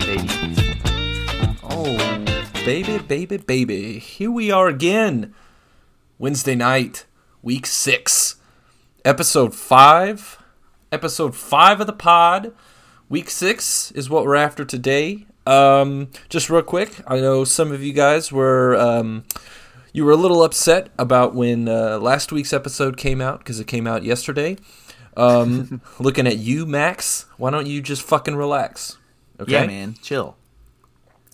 let that drip drop, baby. Oh, baby, baby, baby. Here we are again. Wednesday night, week six, episode five. Episode five of the pod. Week six is what we're after today. Um, just real quick, I know some of you guys were um, you were a little upset about when uh, last week's episode came out because it came out yesterday. Um, looking at you, Max. Why don't you just fucking relax? Okay, Yeah, man, chill.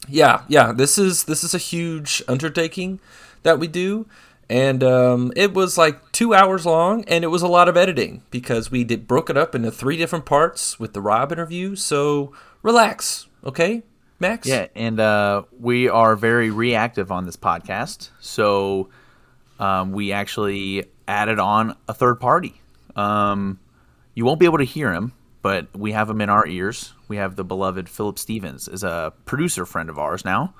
yeah, yeah. This is this is a huge undertaking that we do, and um, it was like two hours long, and it was a lot of editing because we did broke it up into three different parts with the Rob interview. So relax, okay, Max. Yeah, and uh, we are very reactive on this podcast, so um, we actually added on a third party. Um, you won't be able to hear him, but we have him in our ears. We have the beloved Philip Stevens is a producer friend of ours now,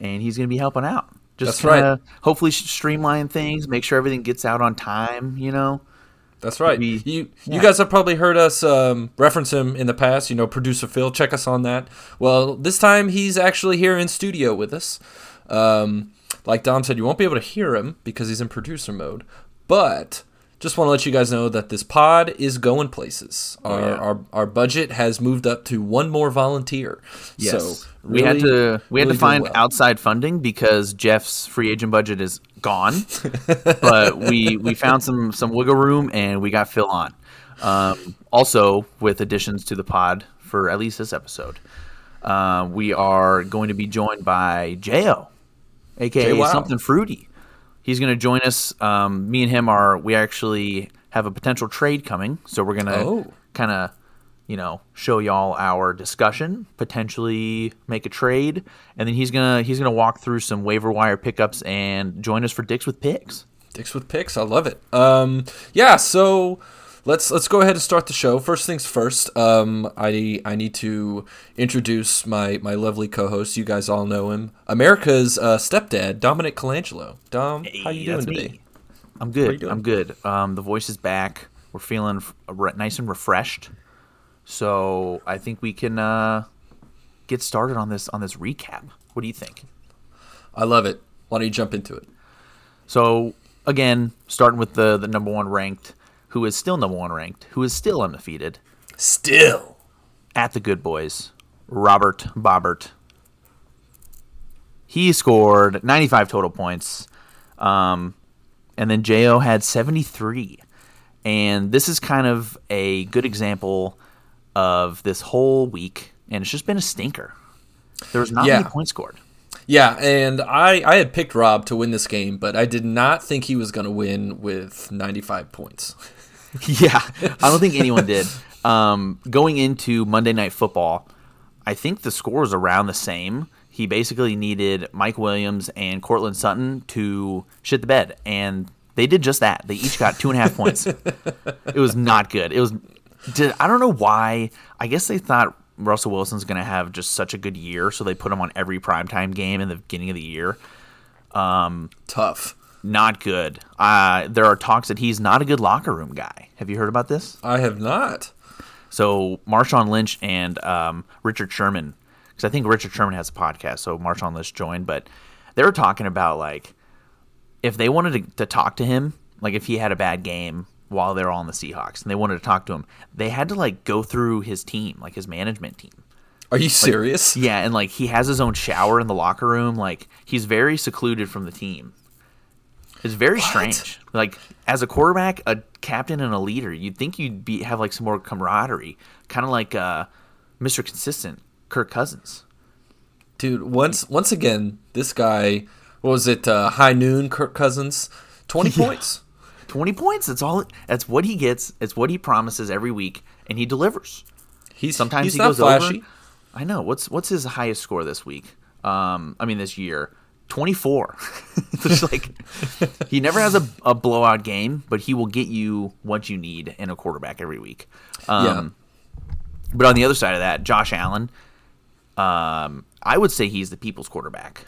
and he's going to be helping out. Just That's right. Hopefully, streamline things, make sure everything gets out on time. You know. That's right. We- you yeah. you guys have probably heard us um, reference him in the past. You know, producer Phil. Check us on that. Well, this time he's actually here in studio with us. Um, like Dom said, you won't be able to hear him because he's in producer mode. But just want to let you guys know that this pod is going places. Our yeah. our, our budget has moved up to one more volunteer. Yes. So we had to we had really to find well. outside funding because Jeff's free agent budget is gone. but we we found some some wiggle room and we got Phil on. Um, also with additions to the pod for at least this episode. Uh, we are going to be joined by Jo, aka Jay Wow. something fruity. He's going to join us. Um, me and him are we actually have a potential trade coming, so we're going to Oh. kind of you know show y'all our discussion, potentially make a trade, and then he's gonna he's gonna walk through some waiver wire pickups and join us for dicks with picks. Dicks with picks. I love it. Um, yeah. So let's let's go ahead and start the show. First things first. Um, I I need to introduce my my lovely co-host. You guys all know him, America's uh, stepdad, Dominic Colangelo. Dom, how you doing that's today? me. I'm good. I'm good. Um, the voice is back. We're feeling re- nice and refreshed. So I think we can uh, get started on this on this recap. What do you think? I love it. Why don't you jump into it? So again, starting with the the number one ranked, who is still number one ranked, who is still undefeated Still. at the Good Boys, Robert Bobbert. He scored 95 total points, um, and then Jo had 73. And this is kind of a good example of this whole week, and it's just been a stinker. There was not Yeah. many points scored. Yeah, and I I had picked Rob to win this game, but I did not think he was going to win with 95 points. yeah, I don't think anyone did. Um, going into Monday Night Football, I think the score was around the same. He basically needed Mike Williams and Courtland Sutton to shit the bed, and they did just that. They each got two and a half points. It was not good. It was. Did, I don't know why. I guess they thought Russell Wilson's going to have just such a good year, so they put him on every primetime game in the beginning of the year Um, Tough. Not good. Uh, there are talks that he's not a good locker room guy. Have you heard about this? I have not. So Marshawn Lynch and um, Richard Sherman, because I think Richard Sherman has a podcast, so Marshawn Lynch joined, but they were talking about like if they wanted to, to talk to him, like if he had a bad game while they were on the Seahawks and they wanted to talk to him, they had to like go through his team, like his management team. Are you serious? Yeah, and like he has his own shower in the locker room. Like he's very secluded from the team. It's very strange. Like as a quarterback, a captain, and a leader, you'd think you'd be have like some more camaraderie, kind of like uh, Mr. Consistent, Kirk Cousins. Dude, once once again, this guy what was it, uh, high noon Kirk Cousins? Twenty points? Twenty points. That's all. That's what he gets. It's what he promises every week, and he delivers. He's Sometimes he's he goes flashy. over. I know. What's what's his highest score this week? Um, I mean this year, twenty four. it's like he never has a, a blowout game, but he will get you what you need in a quarterback every week. Um, But on the other side of that, Josh Allen, um, I would say he's the people's quarterback.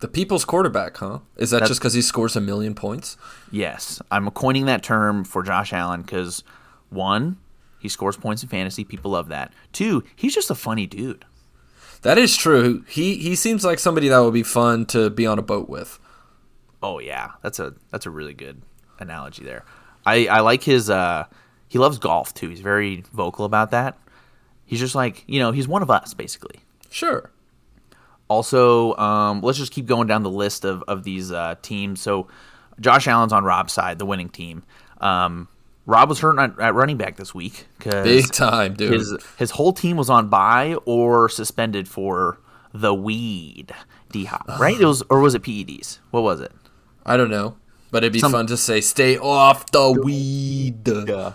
The people's quarterback, huh? Is that That's- just because he scores a million points? Yes, I'm coining that term for Josh Allen because one, He scores points in fantasy. People love that. Two, he's just a funny dude. That is true. He he seems like somebody that would be fun to be on a boat with. Oh yeah, that's a that's a really good analogy there. I I like his. uh He loves golf too. He's very vocal about that. He's just like you know he's one of us basically. Sure. Also, um, let's just keep going down the list of of these uh, teams. So, Josh Allen's on Rob's side, the winning team. Um, Rob was hurt at, at running back this week because Big time, dude. his his whole team was on bye or suspended for the weed. D hop, right? It was or was it PEDs? What was it? I don't know, but it'd be Some- fun to say, "Stay off the weed." That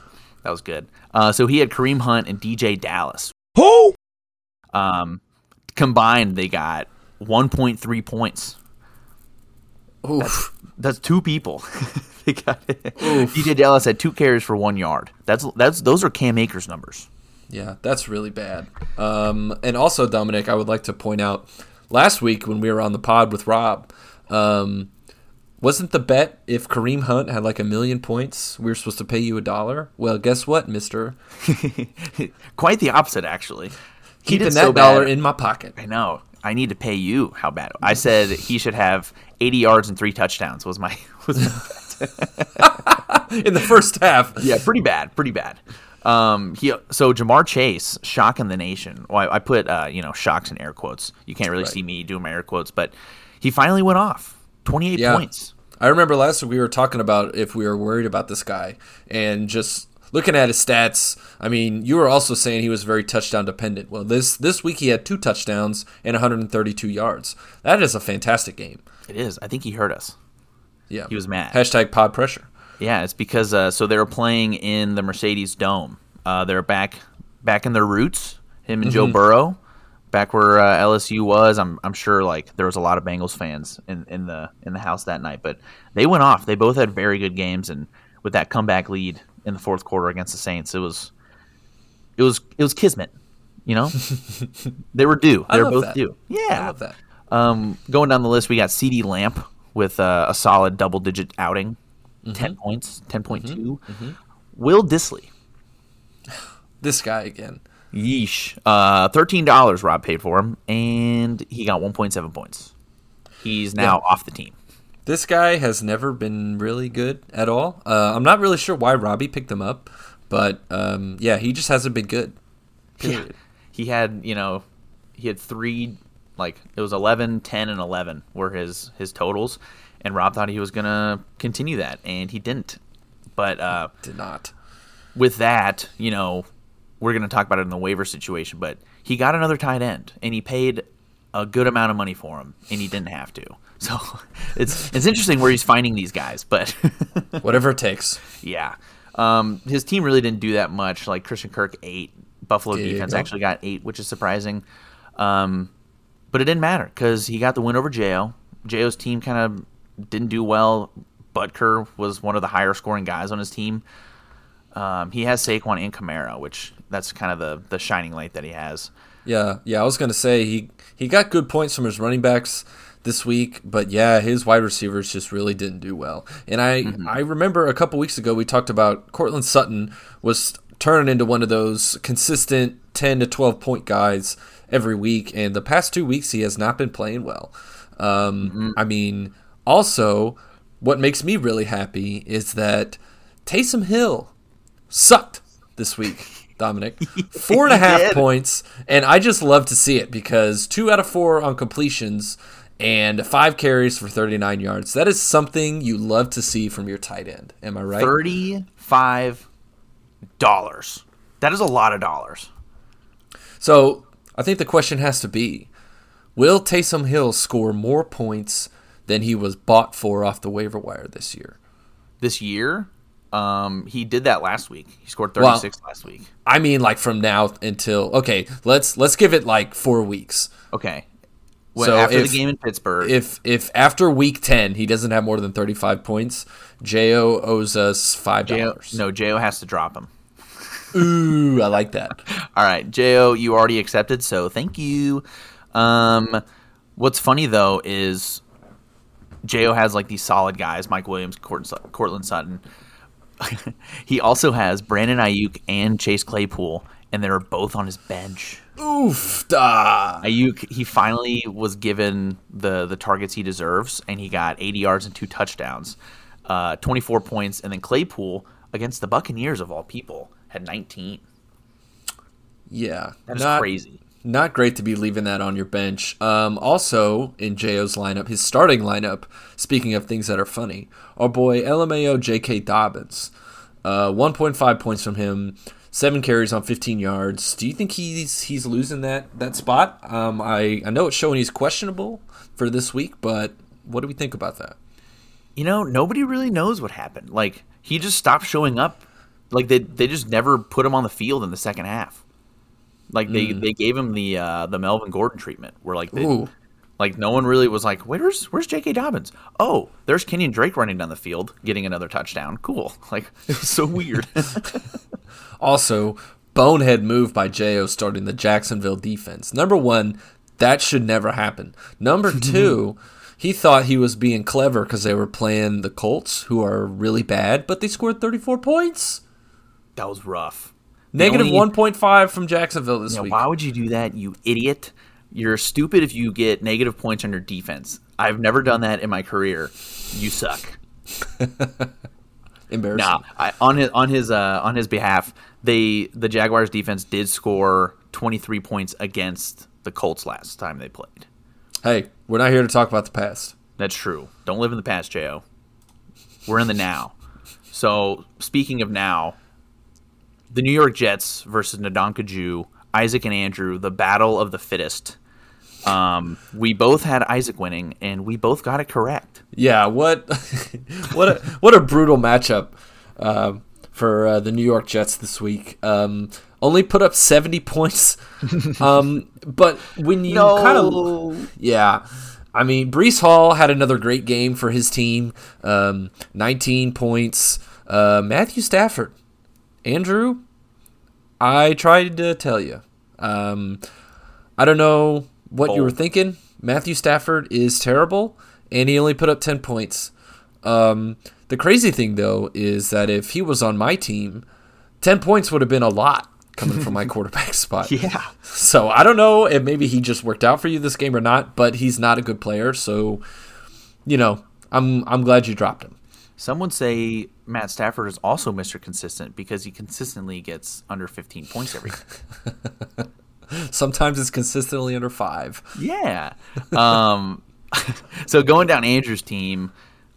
was good. Uh, so he had Kareem Hunt and DeeJay Dallas. Who? Um, combined, they got 1.3 points. Oof. That's two people. they got DeeJay Dallas had two carries for one yard. That's that's those are Cam Akers numbers. Yeah, that's really bad. Um, and also, Dominic, I would like to point out last week when we were on the pod with Rob, um, wasn't the bet if Kareem Hunt had like a million points, we were supposed to pay you a dollar? Well, guess what, Mister? Quite the opposite, actually. He Keeping that so dollar in my pocket. I know. I need to pay you. How bad? I said he should have 80 yards and three touchdowns. Was my was in the first half. yeah, pretty bad, pretty bad. Um, he so Ja'Marr Chase shocking the nation. Well, I, I put uh, you know shocks in air quotes. You can't really Right. see me doing my air quotes, but he finally went off. Twenty eight Yeah. points. I remember last week we were talking about if we were worried about this guy and just looking at his stats. I mean, you were also saying he was very touchdown dependent. Well, this this week he had two touchdowns and 132 yards. That is a fantastic game. It is. I think he hurt us. Yeah, He was mad. Hashtag pod pressure. Yeah, it's because uh, so they were playing in the Mercedes Dome. Uh, they're back back in their roots. Him and Joe Burrow, back where uh, LSU was. I'm I'm sure like there was a lot of Bengals fans in, in the in the house that night, but they went off. They both had very good games, and with that comeback lead in the fourth quarter against the Saints, it was it was it was kismet. You know, they were due. They were both that. due. Yeah, I love that. um, going down the list, we got CeeDee Lamb with uh, a solid double digit outing, Mm-hmm. 10 points, 10.2. Will Dissly, This guy again. yeesh. Uh, $13 Rob paid for him, and he got 1.7 points. He's now off the team. This guy has never been really good at all. Uh, I'm not really sure why Robbie picked him up, but um, yeah, he just hasn't been good. Period. He had, you know, he had three, like, it was 11, 10, and 11 were his, his totals. And Rob thought he was going to continue that, and he didn't. But uh, Did not. with that, you know, we're going to talk about it in the waiver situation, but he got another tight end and he paid a good amount of money for him and he didn't have to. So it's it's interesting where he's finding these guys, but Whatever it takes. yeah. Um, his team really didn't do that much. Like Christian Kirk, eight. Buffalo defense actually got eight, which is surprising. Um, but it didn't matter because he got the win over Jo. Jo's team kind of didn't do well. Butker was one of the higher scoring guys on his team. Um, he has Saquon and Kamara, which that's kind of the the shining light that he has. Yeah, yeah. I was gonna say he he got good points from his running backs this week, but yeah, his wide receivers just really didn't do well. And I I remember a couple weeks ago we talked about Courtland Sutton was turning into one of those consistent ten to twelve point guys every week, and the past two weeks he has not been playing well. Um, I mean, also what makes me really happy is that Taysom Hill sucked this week. Dominic, four and a half points, and I just love to see it because two out of four on completions and five carries for 39 yards. That is something you love to see from your tight end. Am I right? Thirty five dollars. That is a lot of dollars. So I think the question has to be Will Taysom Hill score more points than he was bought for off the waiver wire this year? This year, um, he did that last week. He scored Well- thirty six last week. I mean, like from now until okay, let's let's give it like four weeks. Okay. When, So after if- the game in Pittsburgh, If if after week ten he doesn't have more than thirty five points, Jo owes us five dollars. no, Jo has to drop him. Ooh, I like that. All right, Jo, you already accepted, so thank you. Um, what's funny though is Jo has like these solid guys, Mike Williams, Courtland Courtland Sutton. he also has Brandon Aiyuk and Chase Claypool, and they're both on his bench. Oof. Da. Aiyuk, he finally was given the the targets he deserves, and he got 80 yards and two touchdowns, uh, 24 points, and then Claypool against the Buccaneers of all people had 19. Yeah. That's not, crazy. Not great to be leaving that on your bench. Um, also, in JO's lineup, his starting lineup, speaking of things that are funny, our boy LMAO J.K. Dobbins. Uh, 1.5 points from him, seven carries on 15 yards. Do you think he's he's losing that that spot? Um, I I know it's showing he's questionable for this week, but what do we think about that? You know, nobody really knows what happened. Like he just stopped showing up. Like they they just never put him on the field in the second half. Like they, they gave him the uh, the Melvin Gordon treatment, where like they, like no one really was like, where's where's J.K. Dobbins? Oh, there's Kenyan Drake running down the field, getting another touchdown. Cool. Like it was so weird. Also, bonehead move by Jo starting the Jacksonville defense. Number one, that should never happen. Number two, he thought he was being clever because they were playing the Colts, who are really bad, but they scored 34 points. That was rough. Negative only- 1.5 from Jacksonville this Yeah, week. why would you do that, you idiot? You're stupid if you get negative points on your defense. I've never done that in my career. You suck. Embarrassing. Nah, I, on his on his uh, on his behalf, they the Jaguars defense did score 23 points against the Colts last time they played. Hey, we're not here to talk about the past. That's true. Don't live in the past, Jo. We're in the now. So speaking of now, the New York Jets versus Ndonka Jew, Isaac and Andrew, the battle of the fittest. Um, we both had Isaac winning, and we both got it correct. Yeah, what what a what a brutal matchup um, for uh, the New York Jets this week. Um, only put up seventy points, um, but when you kind of yeah, I mean Breece Hall had another great game for his team, um, nineteen points. Uh, Matthew Stafford, Andrew, I tried to tell you. Um, I don't know what you were thinking. Matthew Stafford is terrible, and he only put up 10 points. Um, the crazy thing, though, is that if he was on my team, 10 points would have been a lot coming from my quarterback spot. Yeah. So I don't know if maybe he just worked out for you this game or not, but he's not a good player. So, you know, I'm I'm glad you dropped him. Some would say Matt Stafford is also Mr. Consistent because he consistently gets under 15 points every Sometimes it's consistently under five. Yeah. Um, so going down Andrew's team,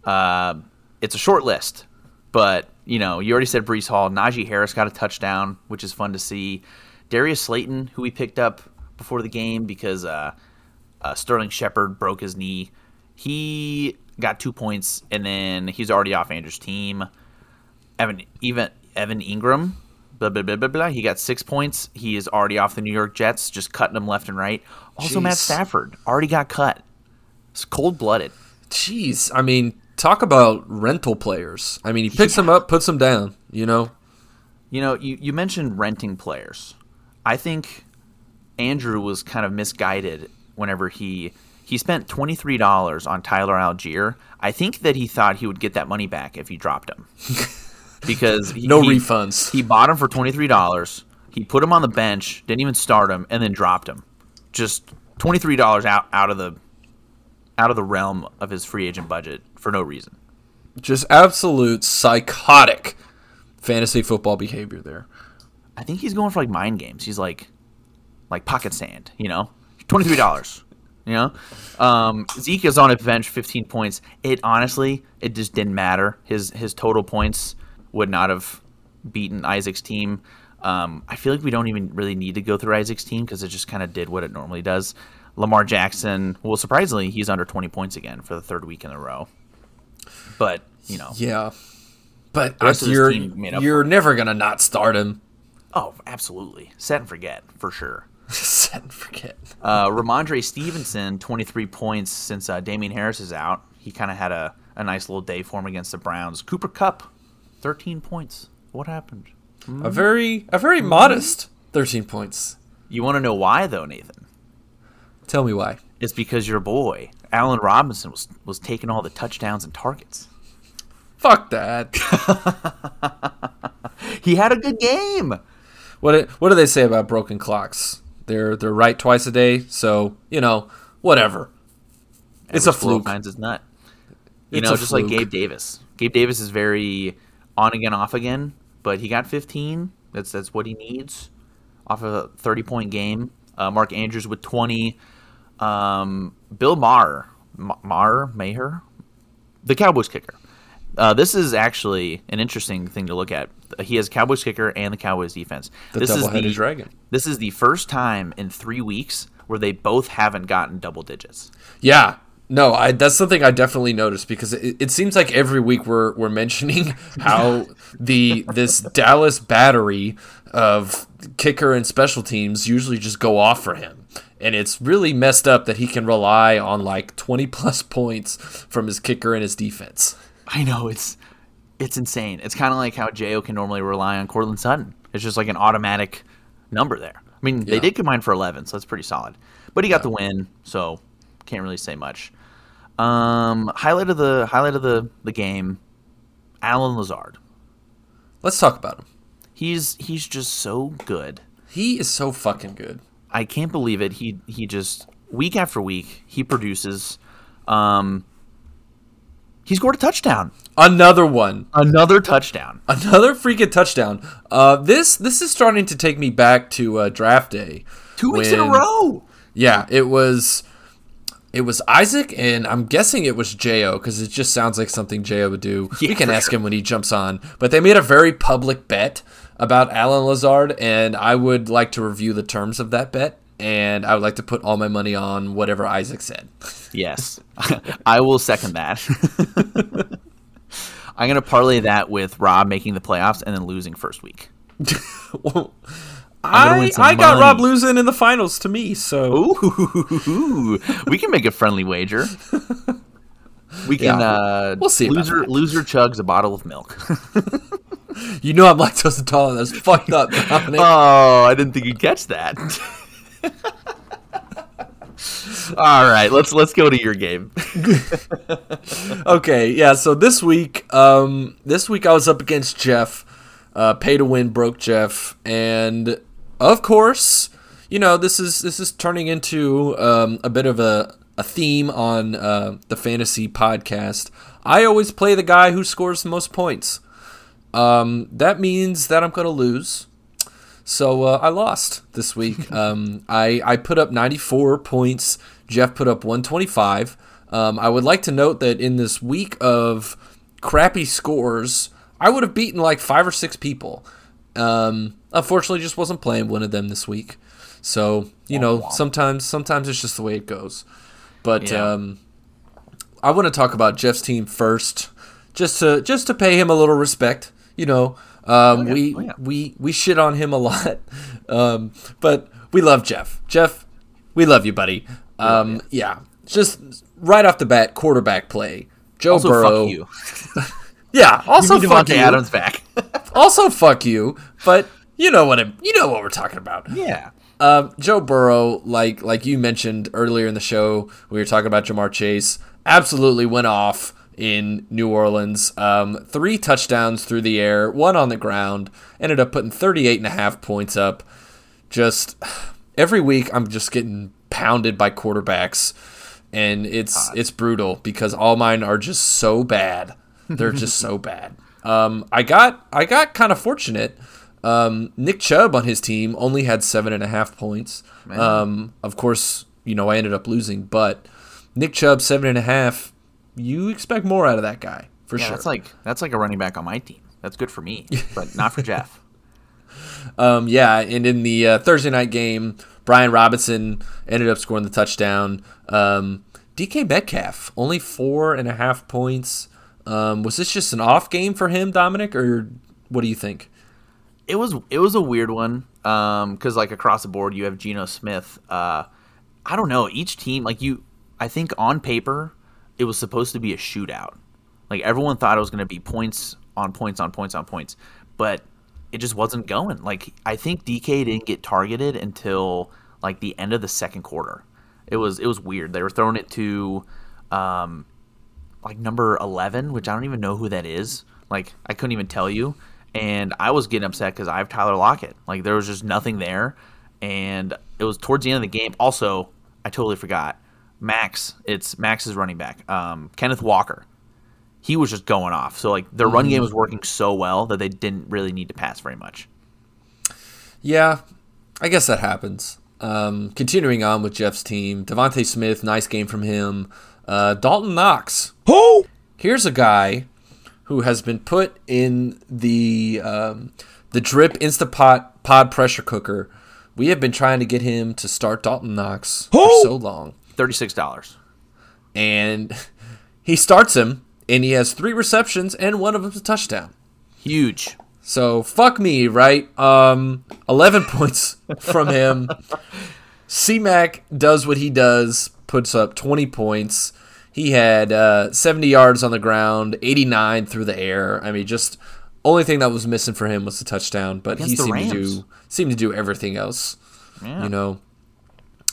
uh, it's a short list, but you know you already said Breece Hall, Najee Harris got a touchdown, which is fun to see. Darius Slayton, who we picked up before the game because uh, uh, Sterling Shepard broke his knee, he got two points, and then he's already off Andrew's team. Evan even Evan Engram, blah blah blah blah blah. He got six points. He is already off the New York Jets, just cutting them left and right. Also, Matt Stafford already got cut. It's cold blooded. Jeez, I mean, talk about rental players. I mean, he picks them up, puts them down. You know, You know, you, you mentioned renting players. I think Andrew was kind of misguided whenever he he spent twenty three dollars on Tyler Allgeier. I think that he thought he would get that money back if he dropped him. because he, no he- refunds. He bought him for twenty three dollars. He put him on the bench, didn't even start him, and then dropped him. Just twenty three dollars out out of the out of the realm of his free agent budget for no reason. Just absolute psychotic fantasy football behavior there. I think he's going for like mind games. He's like like pocket sand, you know? Twenty three dollars. You know? Um Zeke is on his bench, fifteen points. It honestly it just didn't matter. His his total points would not have beaten Isaac's team. Um, I feel like we don't even really need to go through Isaac's team because it just kind of did what it normally does. Lamar Jackson, well, surprisingly, he's under 20 points again for the third week in a row. But, you know, Yeah, but The rest of his you're you're never gonna not start him. oh, absolutely. Set and forget, for sure. Set and forget. Uh, Rhamondre Stevenson, 23 points since uh, Damien Harris is out. He kind of had a, a nice little day for him against the Browns. Cooper Kupp, 13 points. What happened? A very a very mm-hmm. modest thirteen points. You want to know why, though, Nathan? Tell me why. It's because your boy, Allen Robinson, was, was taking all the touchdowns and targets. Fuck that. he had a good game. What what do they say about broken clocks? They're they're right twice a day, so you know whatever. it's a fluke. Finds his nut. You It's know, a just like. Gabe Davis. Gabe Davis is very on again, off again, but he got 15. That's that's what he needs off of a 30 point game. Uh, Mark Andrews with 20. Um, Bill Maher, Ma- Maher, Maher, the Cowboys kicker. Uh, this is actually an interesting thing to look at. He has Cowboys kicker and the Cowboys defense. The this is the dragon. This is the first time in three weeks where they both haven't gotten double digits. Yeah. No, I, that's something I definitely noticed because it, it seems like every week we're we're mentioning how the this Dallas battery of kicker and special teams usually just go off for him. And it's really messed up that he can rely on like 20 plus points from his kicker and his defense. I know it's it's insane. It's kind of like how Jo can normally rely on Courtland Sutton. It's just like an automatic number there. I mean, they Yeah. did combine for 11, so that's pretty solid. But he got the win, so can't really say much. Um, highlight of the highlight of the the game, Allen Lazard. Let's talk about him. He's he's just so good. He is so fucking good. I can't believe it. He he just week after week he produces. Um, he scored a touchdown. Another one. Another touchdown. Another freaking touchdown. Uh, this this is starting to take me back to uh, draft day. Two weeks in a row. Yeah, it was it was Isaac and I'm guessing it was Jo because it just sounds like something Jo would do. Yeah, we can ask him when he jumps on. But they made a very public bet about Allen Lazard and I would like to review the terms of that bet and I would like to put all my money on whatever Isaac said. Yes, I will second that. I'm gonna parlay that with Rob making the playoffs and then losing first week. I, I got money. Rob losing in the finals to me, so Ooh, we can make a friendly wager. We can. Yeah, uh, we'll see Loser, loser chugs a bottle of milk. you know I'm lactose intolerant. That's fucked up, Dominic. oh, I didn't think you'd catch that. All right, let's let's go to your game. okay, yeah. So this week, um, this week I was up against Jeff. Uh, pay to win broke Jeff, and of course, you know this is this is turning into um, a bit of a a theme on uh, the fantasy podcast. I always play the guy who scores the most points. Um, that means that I'm going to lose. So uh, I lost this week. Um, I I put up 94 points. Jeff put up 125. Um, I would like to note that in this week of crappy scores, I would have beaten like five or six people. Um, unfortunately, just wasn't playing one of them this week. So you know, sometimes sometimes it's just the way it goes. But Yeah. um, I want to talk about Jeff's team first, just to just to pay him a little respect. You know, um, yeah. we Oh, yeah. we we shit on him a lot, um, but we love Jeff. Jeff, we love you, buddy. Um, yeah, just right off the bat, quarterback play. Joe Also, Burrow. you. Yeah, also me fuck you. Adams back. Also fuck you. But you know what? I'm, you know what we're talking about. yeah. Um, Joe Burrow, like like you mentioned earlier in the show, we were talking about Ja'Marr Chase. Absolutely went off in New Orleans. Um, three touchdowns through the air, one on the ground. Ended up putting 38 and a half points up. Just every week, I'm just getting pounded by quarterbacks, and it's it's brutal because all mine are just so bad. They're just so bad. Um, I got I got kind of fortunate. Um, Nick Chubb on his team only had seven and a half points. Um, of course, you know I ended up losing, but Nick Chubb seven and a half. You expect more out of that guy for Yeah, sure. that's like that's like a running back on my team. That's good for me, but not for Jeff. Um, yeah, and in the uh, Thursday night game, Brian Robinson ended up scoring the touchdown. Um, DK Metcalf only four and a half points. Um, was this just an off game for him, Dominic, or what do you think? It was it was a weird one because like across the board you have Geno Smith. Uh, I don't know each team like you. I think on paper it was supposed to be a shootout. Like everyone thought it was going to be points on points on points on points, but it just wasn't going. Like I think DK didn't get targeted until like the end of the second quarter. It was it was weird. They were throwing it to um, like number 11, which I don't even know who that is. Like I couldn't even tell you. And I was getting upset because I have Tyler Lockett. Like there was just nothing there, and it was towards the end of the game. Also, I totally forgot Max. It's Max's running back, um, Kenneth Walker. He was just going off. So like their run game was working so well that they didn't really need to pass very much. Yeah, I guess that happens. Um, continuing on with Jeff's team, DeVonta Smith, nice game from him. Uh, Dalton Knox. Who? Here's a guy who has been put in the um, the drip Instapot pod pressure cooker. We have been trying to get him to start Dalton Knox for so long, Thirty-six dollars. and he starts him, and he has three receptions, and one of them's a touchdown. Huge. So fuck me, right? Um, eleven points from him. C-Mac does what he does, puts up twenty points. He had uh, seventy yards on the ground, eighty-nine through the air. I mean, just only thing that was missing for him was the touchdown, but Against he seemed to do seemed to do everything else. Yeah. You know.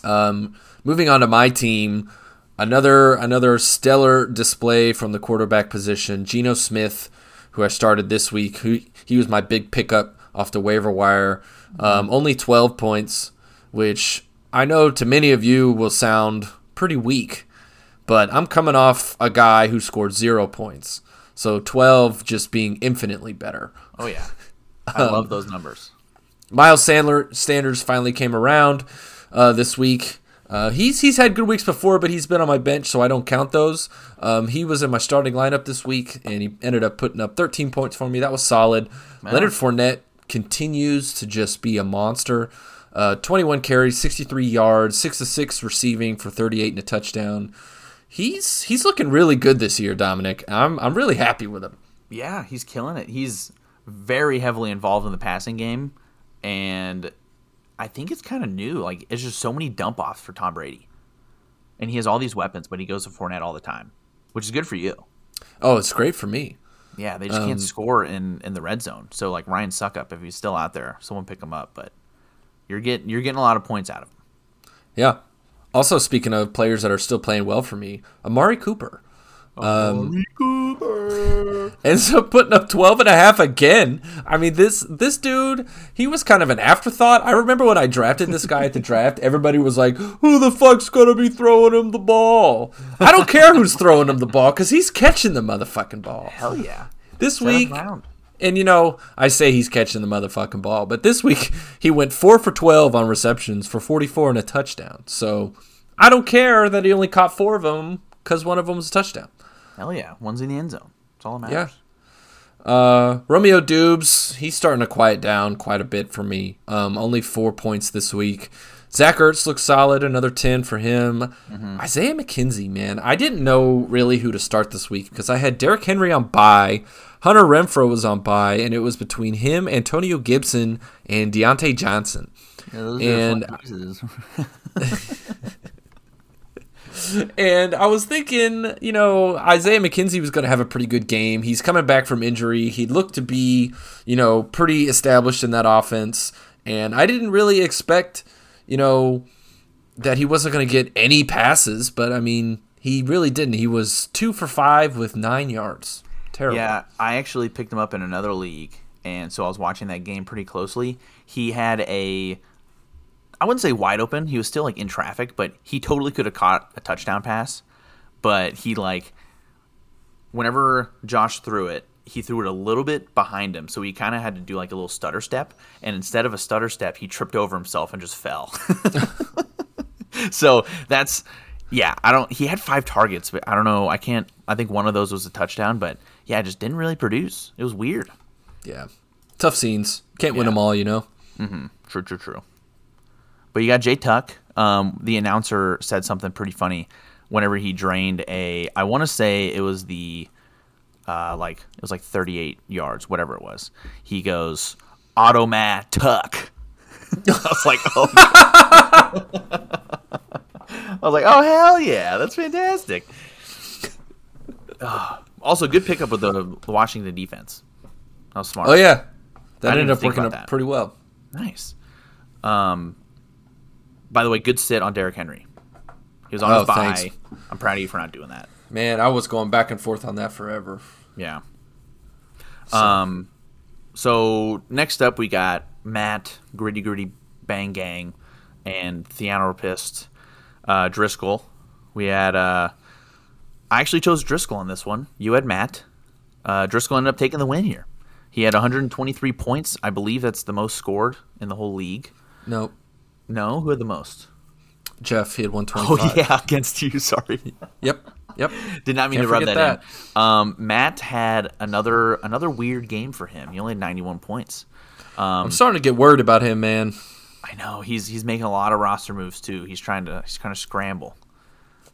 Um, moving on to my team, another another stellar display from the quarterback position. Geno Smith, who I started this week, who he was my big pickup off the waiver wire. Um, only twelve points, which I know to many of you will sound pretty weak, but I'm coming off a guy who scored zero points. So twelve just being infinitely better. Oh yeah. I love those numbers. Miles Sandler standards finally came around uh, this week. Uh, he's he's had good weeks before, but he's been on my bench, so I don't count those. Um, he was in my starting lineup this week, and he ended up putting up 13 points for me. That was solid. Leonard Fournette continues to just be a monster. Uh, 21 carries, 63 yards, six to six receiving for 38 and a touchdown. He's he's looking really good this year, Dominic. I'm I'm really happy with him. Yeah, he's killing it. He's very heavily involved in the passing game, and I think it's kind of new. Like it's just so many dump offs for Tom Brady, and he has all these weapons, but he goes to Fournette all the time, which is good for you. Oh, it's great for me. Yeah, they just can't um, score in in the red zone. So like Ryan Succop, if he's still out there, someone pick him up. But you're getting you're getting a lot of points out of him. Yeah. Also, speaking of players that are still playing well for me, Amari Cooper. Um, ends up putting up 12 and a half again. I mean, this this dude, he was kind of an afterthought. I remember when I drafted this guy at the draft, everybody was like, who the fuck's going to be throwing him the ball? I don't care who's throwing him the ball because he's catching the motherfucking ball. Hell yeah! This Set week, around. and you know, I say he's catching the motherfucking ball, but this week he went four for twelve on receptions for forty-four and a touchdown. So I don't care that he only caught four of them because one of them was a touchdown. Hell yeah! One's in the end zone. That's all that Yeah. matters. Uh, Romeo Doubs, he's starting to quiet down quite a bit for me. Um, only four points this week. Zach Ertz looks solid, another 10 for him. Isaiah McKenzie, man, I didn't know really who to start this week because I had Derrick Henry on bye, Hunter Renfrow was on bye, and it was between him, Antonio Gibson, and Diontae Johnson. Yeah, those And- are fun pieces. And I was thinking, you know, Isaiah McKenzie was going to have a pretty good game. He's coming back from injury. He looked to be, you know, pretty established in that offense. And I didn't really expect, you know, that he wasn't going to get any passes. But I mean, he really didn't. He was two for five with nine yards. Terrible. Yeah, I actually picked him up in another league, and so I was watching that game pretty closely. He had a, I wouldn't say wide open. He was still like in traffic, but he totally could have caught a touchdown pass. But he like, whenever Josh threw it, he threw it a little bit behind him, so he kind of had to do like a little stutter step. And instead of a stutter step, he tripped over himself and just fell. so that's yeah i don't he had five targets but i don't know i can't i think one of those was a touchdown but yeah just didn't really produce it was weird Yeah. Tough scenes. Can't win them all, you know? Mhm. true true true but you got jay tuck um, the announcer said something pretty funny whenever he drained a i want to say it was the uh, like it was like 38 yards whatever it was he goes automat tuck i was like oh I was like, "Oh hell yeah, that's fantastic!" Also, good pickup with the Washington defense. That was smart. Oh, yeah. That ended up working up that. pretty well. nice. Um, by the way, good sit on Derrick Henry. He was on Oh, his bye. thanks. I'm proud of you for not doing that. Man, I was going back and forth on that forever. Yeah. Um, so next up we got Matt Gritty Gritty Bang Gang and Theanthropist uh, Driscoll. We had uh, I actually chose Driscoll on this one. You had Matt. Uh, Driscoll ended up taking the win here. He had 123 points. I believe that's the most scored in the whole league. Nope. No, who had the most? Jeff, he had Oh yeah, against you. Sorry. Yep. Yep. Did not mean Can't to rub forget that, in. Um, Matt had another another weird game for him. He only had 91 points. I'm starting to get worried about him, man. I know he's he's making a lot of roster moves too. He's trying to he's kind of scramble.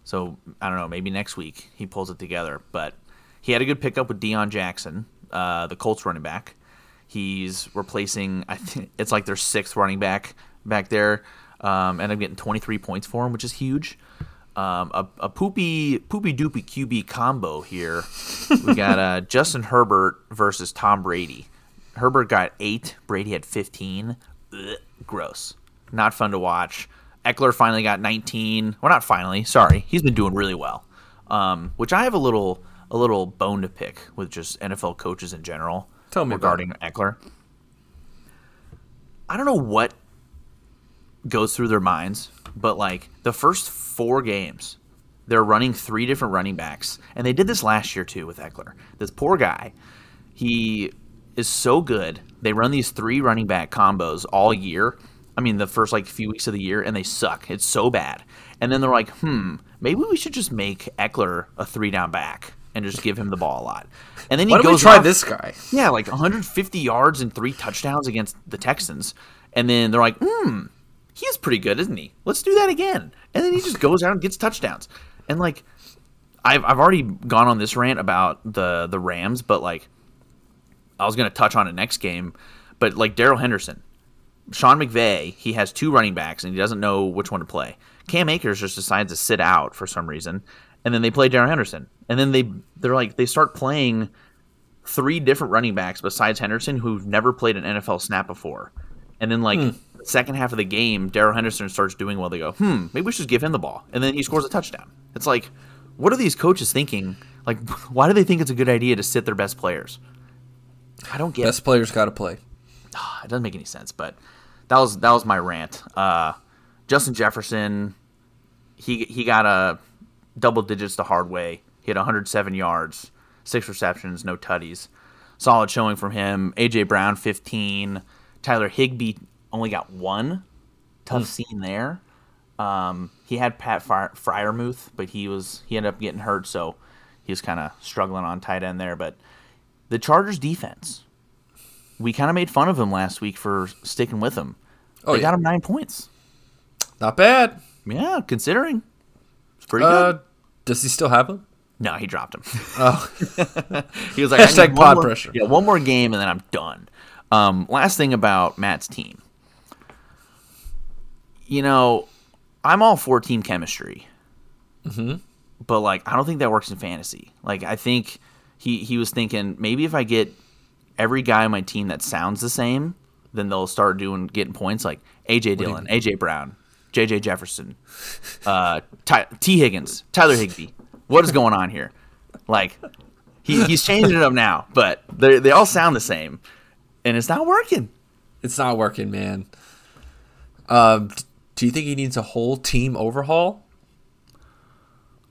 So I don't know. Maybe next week he pulls it together. But he had a good pickup with Deon Jackson, uh, the Colts running back. He's replacing. I think it's like their sixth running back back there. Um, and I'm getting 23 points for him, which is huge. Um, a, a poopy poopy doopy QB combo here. We got uh, Justin Herbert versus Tom Brady. Herbert got eight. Brady had 15. Ugh, gross. Not fun to watch. Ekeler finally got 19. Well, not finally. Sorry, he's been doing really well. Um, which I have a little a little bone to pick with just NFL coaches in general. Tell me regarding Ekeler. I don't know what goes through their minds, but like the first four games, they're running three different running backs, and they did this last year too with Ekeler. This poor guy, he is so good. They run these three running back combos all year. I mean, the first like few weeks of the year, and they suck. It's so bad. And then they're like, hmm, maybe we should just make Ekeler a three down back and just give him the ball a lot. And then he Why goes try off- this guy? yeah, like 150 yards and three touchdowns against the Texans. And then they're like, hmm, he is pretty good, isn't he? Let's do that again. And then he just goes out and gets touchdowns. And like, I've, I've already gone on this rant about the, the Rams, but like, I was going to touch on it next game. But like, Darrell Henderson, Sean McVay, he has two running backs and he doesn't know which one to play. Cam Akers just decides to sit out for some reason. And then they play Darrell Henderson. And then they, they're like, they start playing three different running backs besides Henderson who've never played an NFL snap before. And then like the second half of the game, Darrell Henderson starts doing well. They go, hmm, maybe we should give him the ball. And then he scores a touchdown. It's like, what are these coaches thinking? Like, why do they think it's a good idea to sit their best players? I don't get. Best players got to play. It doesn't make any sense. But that was that was my rant. Uh, Justin Jefferson, he he got a double digits the hard way. He had 107 yards, six receptions, no tutties. Solid showing from him. AJ Brown 15. Tyler Higbee only got one. Tough scene there. Um, he had Pat Fry- Freiermuth, but he was he ended up getting hurt, so he was kind of struggling on tight end there. But the Chargers defense, we kind of made fun of him last week for sticking with him. Oh, they yeah. got him nine points. Not bad. Yeah, considering it's pretty Uh, good. does he still have him? No, he dropped him. Oh, he was like, I Hashtag pod more- pressure. Yeah, one more game and then I'm done. Um, last thing about Matt's team. You know, I'm all for team chemistry. Mm-hmm. But like, I don't think that works in fantasy. Like, I think he he was thinking maybe if I get every guy on my team that sounds the same, then they'll start doing getting points. Like AJ Dillon, AJ Brown, JJ Jefferson, uh, Ty, Tee Higgins, Tyler Higbee. What is going on here? Like, he, he's changing it up now, but they they all sound the same, and it's not working. it's not working, man. Um, d- do you think he needs a whole team overhaul?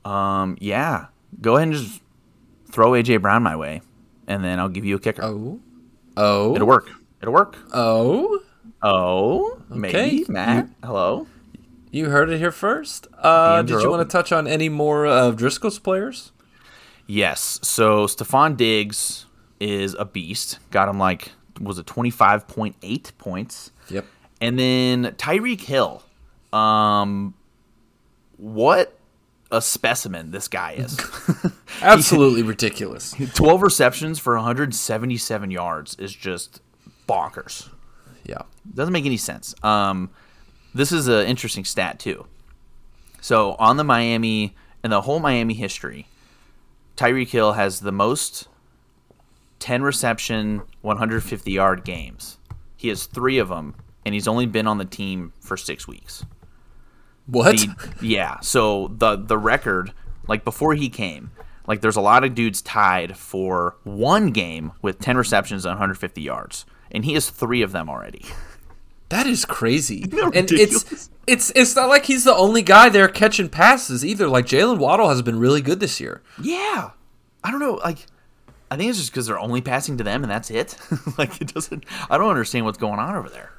Um, yeah, go ahead and just throw AJ Brown my way, and then I'll give you a kicker. Oh, oh, It'll work. It'll work. oh. Oh, maybe Okay. Matt. Hello. You heard it here first. Uh, did you want to touch on any more of Driscoll's players? Yes. So Stefon Diggs is a beast. Got him like was it twenty five point eight points. Yep. And then Tyreek Hill. Um what a specimen this guy is. Absolutely ridiculous. 12 receptions for 177 yards is just bonkers. Yeah. Doesn't make any sense. Um this is an interesting stat too. So on the Miami in the whole Miami history, Tyreek Hill has the most 10 reception, 150 yard games. He has three of them, and he's only been on the team for six weeks. What? The- yeah. So the the record like before he came, like there's a lot of dudes tied for one game with 10 receptions and 150 yards, and he has three of them already. That is crazy. and it's it's it's not like he's the only guy there catching passes either. Like Jaylen Waddle has been really good this year. Yeah, I don't know. Like, I think it's just because they're only passing to them, and that's it. like, it doesn't. I don't understand what's going on over there.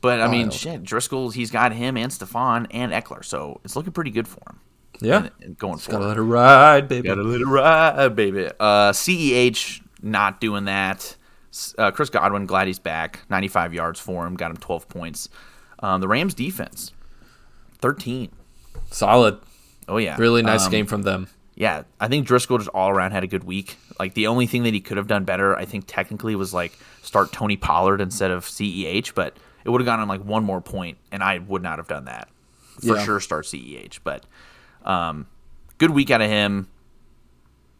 But I mean, Wild. shit, Driscoll, he's got him and Stefon and Ekeler, so it's looking pretty good for him. Yeah, and- going gotta let it ride, baby. Gotta let it ride, baby. Uh, CEH not doing that. Uh, Chris Godwin, glad he's back. 95 yards for him, got him 12 points. Um, the Rams defense, 13. Solid, Oh yeah, really nice Um, game from them. yeah, I think Driscoll just all around had a good week. Like the only thing that he could have done better, I think technically, was like start Tony Pollard instead of CEH, but it would have gone on like one more point, and I would not have done that. For Yeah. sure, start CEH, but um, good week out of him.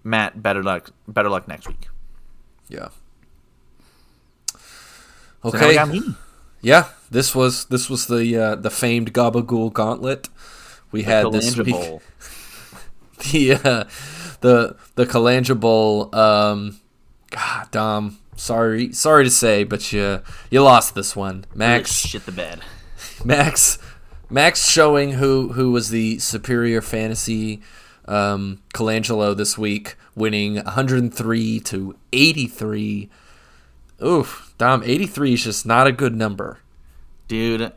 Matt, better luck, better luck next week. Yeah. So Okay. me. yeah, this was this was the uh, the famed Gabagool Gauntlet we had this week. The uh, the the Kalanja Bowl. Um, God, Dom. Sorry, sorry to say, but you you lost this one, Max. shit the bed. Max, Max showing who who was the superior fantasy um, Colangelo this week, winning 103 to 83. Oof, Dom, 83 is just not a good number. Dude,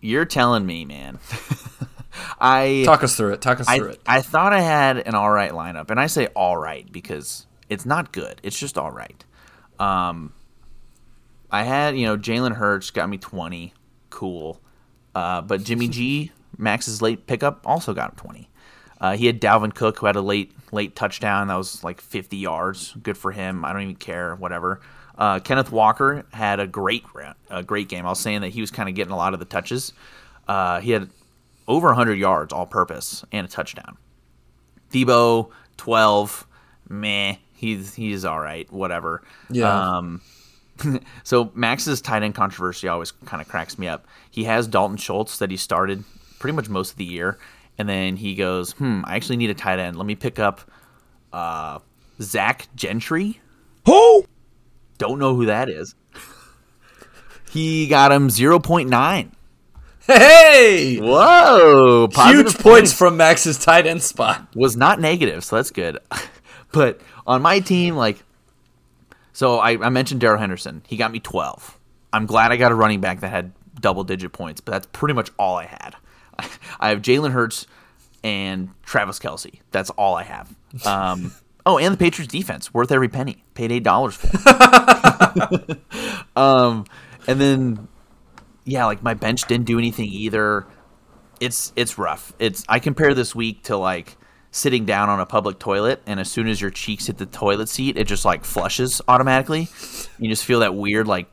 you're telling me, man. I Talk us through it. Talk us I, through it. I thought I had an all right lineup, and I say all right because it's not good. It's just all right. Um, I had you know Jalen Hurts got me twenty, cool, uh, but Jimmy G Max's late pickup also got him twenty. Uh, he had Dalvin Cook who had a late late touchdown that was like fifty yards, good for him. I don't even care, whatever. Uh, Kenneth Walker had a great a great game. I was saying that he was kind of getting a lot of the touches. Uh, he had over 100 yards all purpose and a touchdown. Deebo 12, meh, he's he's all right, whatever. Yeah. Um, so Max's tight end controversy always kind of cracks me up. He has Dalton Schultz that he started pretty much most of the year, and then he goes, "Hmm, I actually need a tight end. Let me pick up uh, Zach Gentry. Who? Don't know who that is. he got him 0.9. Hey! Whoa! Huge points from Max's tight end spot. was not negative, so that's good. but on my team, like, so I, I mentioned Darrell Henderson. He got me 12. I'm glad I got a running back that had double digit points, but that's pretty much all I had. I have Jalen Hurts and Travis Kelce. That's all I have. Um, oh, and the Patriots defense, worth every penny. Paid eight dollars for. It. um, and then yeah, like my bench didn't do anything either. It's it's rough. It's I compare this week to like sitting down on a public toilet and as soon as your cheeks hit the toilet seat, it just like flushes automatically. You just feel that weird like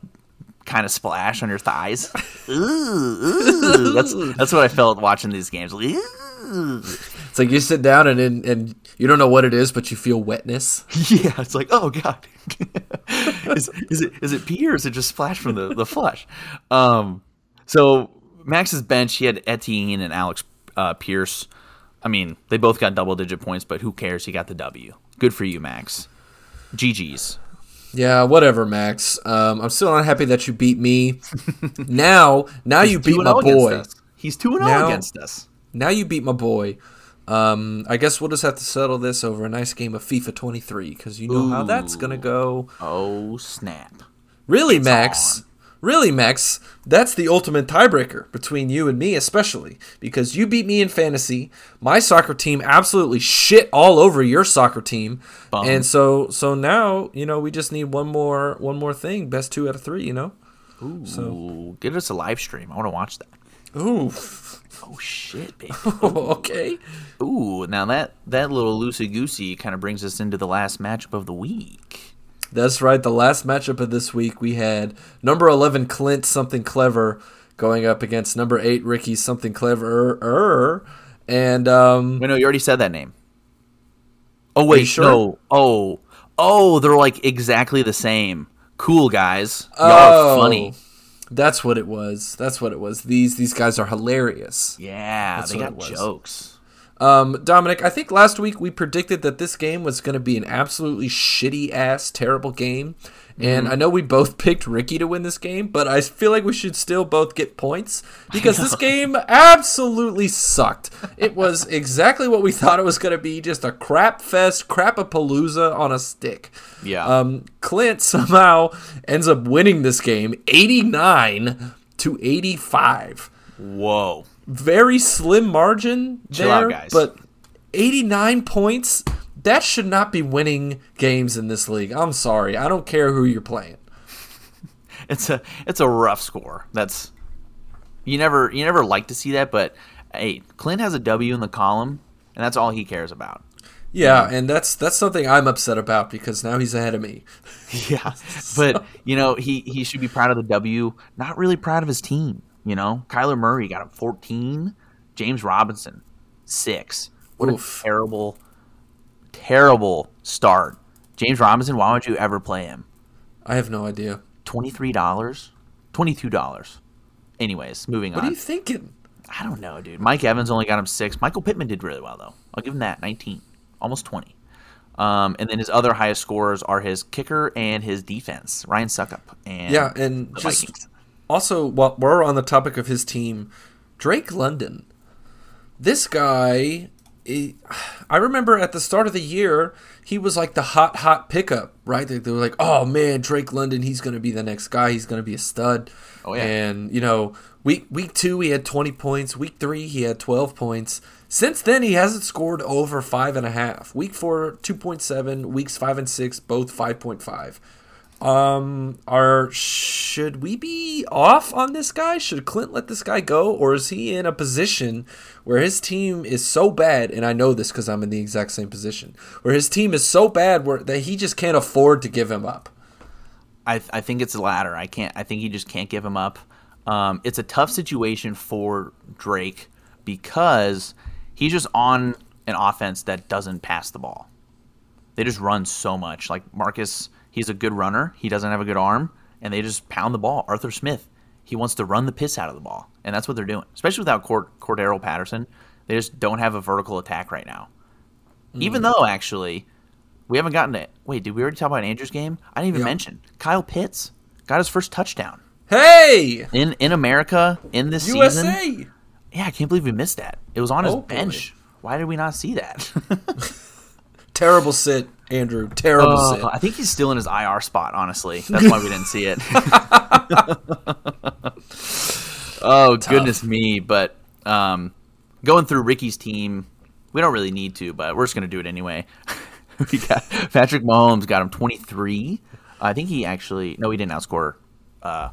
kind of splash on your thighs. Ooh, ooh. That's that's what I felt watching these games. Like. It's like you sit down and, and and you don't know what it is, but you feel wetness. Yeah, it's like, oh god, is, is it is it pee or is it just splash from the the flush? Um, so Max's bench, he had Etienne and Alex uh, Pierce. I mean, they both got double digit points, but who cares? He got the W. Good for you, Max. GG's. Yeah, whatever, Max. Um, I'm still not happy that you beat me. now, now you beat my boy. He's two and zero against us. Now you beat my boy. Um, I guess we'll just have to settle this over a nice game of FIFA 23 because you know how that's gonna go. Oh snap! Really, It's Max? on. Really, Max? That's the ultimate tiebreaker between you and me, especially because you beat me in fantasy. My soccer team absolutely shit all over your soccer team, Bum. and so so now you know we just need one more one more thing. Best two out of three, you know. Ooh, get us a live stream. I want to watch that. Ooh, Oh shit, baby. okay. Ooh, now that that little loosey goosey kind of brings us into the last matchup of the week. That's right. The last matchup of this week, we had number 11 Clint something clever going up against number 8 Ricky something clever. And um, Wait, no, you already said that name. Oh wait, sure? no. Oh, oh, they're like exactly the same. Cool guys, y'all Oh. funny. that's what it was. That's what it was. These these guys are hilarious. Yeah, That's they got jokes. Um, Dominic, I think last week we predicted that this game was going to be an absolutely shitty ass, terrible game. And I know we both picked Ricky to win this game, but I feel like we should still both get points because this game absolutely sucked. It was exactly what we thought it was going to be just a crap fest, crapapalooza on a stick. Yeah. Um, Clint somehow ends up winning this game 89 to 85 Whoa. Very slim margin Chill there, out, guys. but 89 points, that should not be winning games in this league. I'm sorry. I don't care who you're playing. It's a it's a rough score. That's you never you never like to see that, but hey, Clint has a W in the column, and that's all he cares about. Yeah, and that's that's something I'm upset about because now he's ahead of me. Yeah, but you know he he should be proud of the W. Not really proud of his team. You know, Kyler Murray got him 14. James Robinson six. What Oof. a terrible, terrible start. James Robinson, why would you ever play him? I have no idea. Twenty three dollars, twenty two dollars. Anyways, moving What on. What are you thinking? I don't know, dude. Mike Evans only got him six. Michael Pittman did really well though. I'll give him that. Nineteen, almost twenty. Um, and then his other highest scorers are his kicker and his defense, Ryan Succop and Yeah, and just Vikings. Also while we're on the topic of his team, Drake London. This guy, he- I remember at the start of the year, he was like the hot, hot pickup, right? They, they were like, "Oh man, Drake London, he's going to be the next guy. He's going to be a stud." Oh, yeah. And you know, week week two he had twenty points. Week three he had twelve points. Since then he hasn't scored over five and a half. Week four, two point seven. Weeks five and six, both five point five. Um, are should we be off on this guy? Should Clint let this guy go, or is he in a position where his team is so bad? And I know this because I'm in the exact same position where his team is so bad where that he just can't afford to give him up. I, I think it's the latter. I can't. I think he just can't give him up. Um, it's a tough situation for Drake because he's just on an offense that doesn't pass the ball. They just run so much. Like Marcus, he's a good runner. He doesn't have a good arm, and they just pound the ball. Arthur Smith, he wants to run the piss out of the ball, and that's what they're doing. Especially without Cord- Cordero Patterson, they just don't have a vertical attack right now. Even mm. though actually, we haven't gotten to. Wait, did we already talk about Andrew's game? I didn't even Yeah. mention Kyle Pitts got his first touchdown Hey, in in America in this season. USA! Yeah, I can't believe we missed that. It was on his Oh, boy. bench. Why did we not see that? Terrible sit, Andrew. Terrible Oh, sit. I think he's still in his IR spot. Honestly, that's why we didn't see it. oh goodness me! But um, going through Ricky's team, we don't really need to, but we're just gonna do it anyway. we got Patrick Mahomes got him twenty three. I think he actually no, he didn't outscore uh,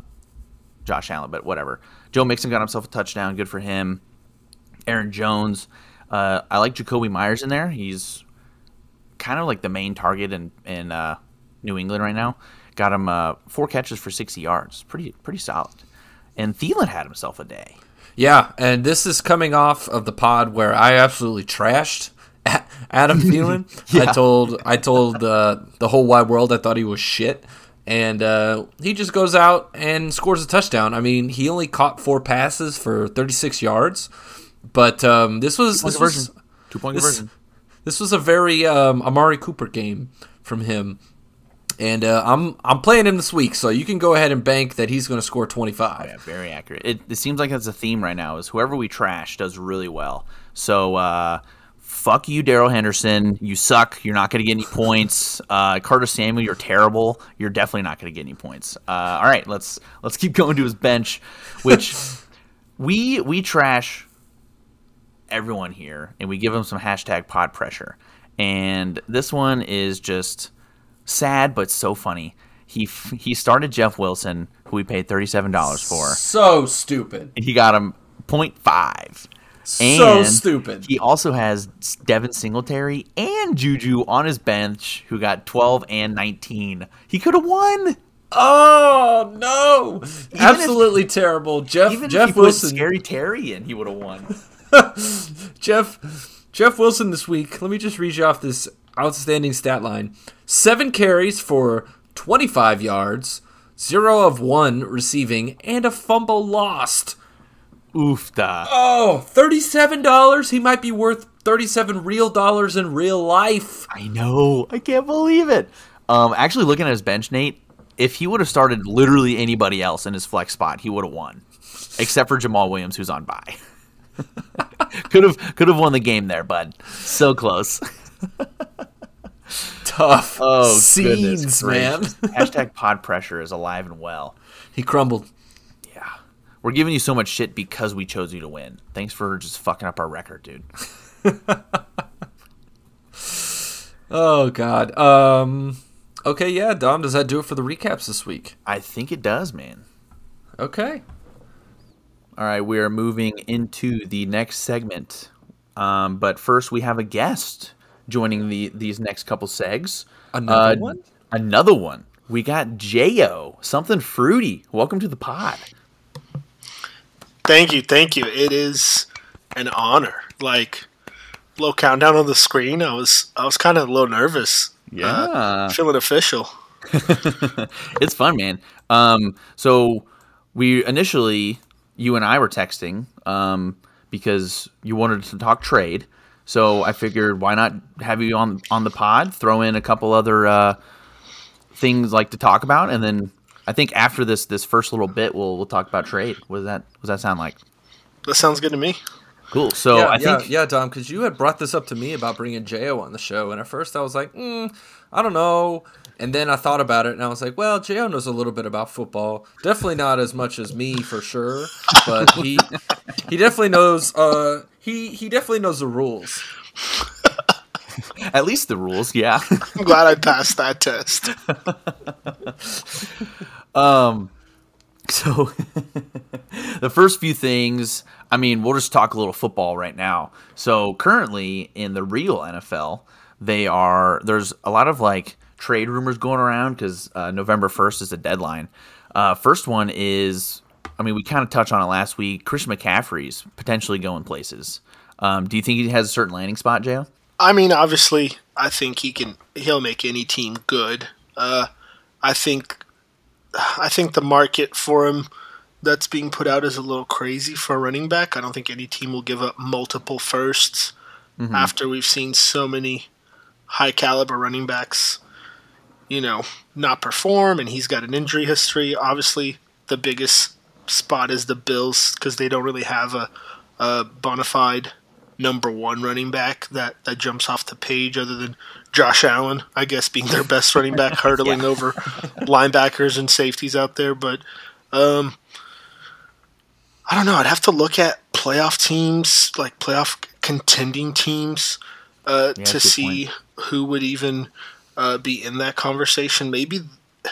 Josh Allen, but whatever. Joe Mixon got himself a touchdown. Good for him. Aaron Jones. Uh, I like Jakobi Meyers in there. He's kind of like the main target in in uh, New England right now. Got him uh, four catches for sixty yards. Pretty pretty solid. And Thielen had himself a day. Yeah, and this is coming off of the pod where I absolutely trashed Adam Thielen. I told I told uh, the whole wide world I thought he was shit, and uh, he just goes out and scores a touchdown. I mean, he only caught four passes for 36 yards, but um, this was this was. Two point this, conversion. This was a very um, Amari Cooper game from him. And uh, I'm I'm playing him this week, so you can go ahead and bank that he's going to score 25. Yeah, very accurate. It, it seems like that's a theme right now. Is whoever we trash does really well. So uh, fuck you, Darrell Henderson. You suck. You're not going to get any points. Uh, Carter Samuel, you're terrible. You're definitely not going to get any points. Uh, all right, let's let's keep going to his bench, which we we trash everyone here, and we give them some hashtag pod pressure. And this one is just sad, but so funny. He f- he started Jeff Wilson, who we paid thirty seven dollars for. So stupid. He got him 0.5. So And stupid. He also has Devin Singletary and Juju on his bench, who got 12 and 19. He could have won. Oh no! Absolutely terrible. Jeff Even if Jeff he put Wilson. Scary Terry in, he would have won. Jeff Jeff Wilson this week. Let me just read you off this outstanding stat line: seven carries for 25 yards, zero of one receiving, and a fumble lost. Oofda. Oh, $37. He might be worth 37 real dollars in real life. I know. I can't believe it. Um, actually, looking at his bench, Nate, if he would have started literally anybody else in his flex spot, he would have won, except for Jamaal Williams, who's on bye. could have could have won the game there, bud. So close. Tough Oh, scenes, man. Hashtag pod pressure is alive and well. he crumbled. Yeah. We're giving you so much shit because we chose you to win. Thanks for just fucking up our record, dude. Oh God. Um. Okay, yeah, Dom. Does that do it for the recaps this week? I think it does, man. Okay. All right, we are moving into the next segment. Um, but first, we have a guest joining the these next couple segs. Another Uh, one. Another one. We got Jo, something fruity. Welcome to the pod. Thank you, thank you. It is an honor. Like little countdown on the screen. I was I was kind of a little nervous. Yeah. Feeling official. it's fun, man. Um, so we initially, you and I were texting um, because you wanted to talk trade. So I figured, why not have you on on the pod? Throw in a couple other uh, things like to talk about, and then I think after this this first little bit, we'll we'll talk about trade. What does that what does that sound like? That sounds good to me. Cool. So yeah, I yeah, think yeah, Dom, because you had brought this up to me about bringing Jo on the show, and at first I was like, mm, I don't know. And then I thought about it, and I was like, well, Jo knows a little bit about football. Definitely not as much as me, for sure, but he he definitely knows. Uh, he he definitely knows the rules. at least the rules, yeah. I'm glad I passed that test. Um so the first few things, I mean, we'll just talk a little football right now. So currently in the real NFL, they are there's a lot of like trade rumors going around because uh, November first is the deadline. Uh, first one is, I mean, we kind of touched on it last week. Christian McCaffrey's potentially going places. Um, do you think he has a certain landing spot, Jay? I mean, obviously, I think he can. He'll make any team good. Uh, I think. I think the market for him that's being put out is a little crazy for a running back. I don't think any team will give up multiple 1sts after we've seen so many high caliber running backs, you know, not perform, and he's got an injury history. Obviously, the biggest spot is the Bills because they don't really have a, a bona fide number one running back that, that jumps off the page other than Josh Allen, I guess, being their best running back, hurdling over linebackers and safeties out there. But um, I don't know. I'd have to look at playoff teams, like playoff contending teams, uh, Yeah, to see who would even uh, be in that conversation. Maybe, I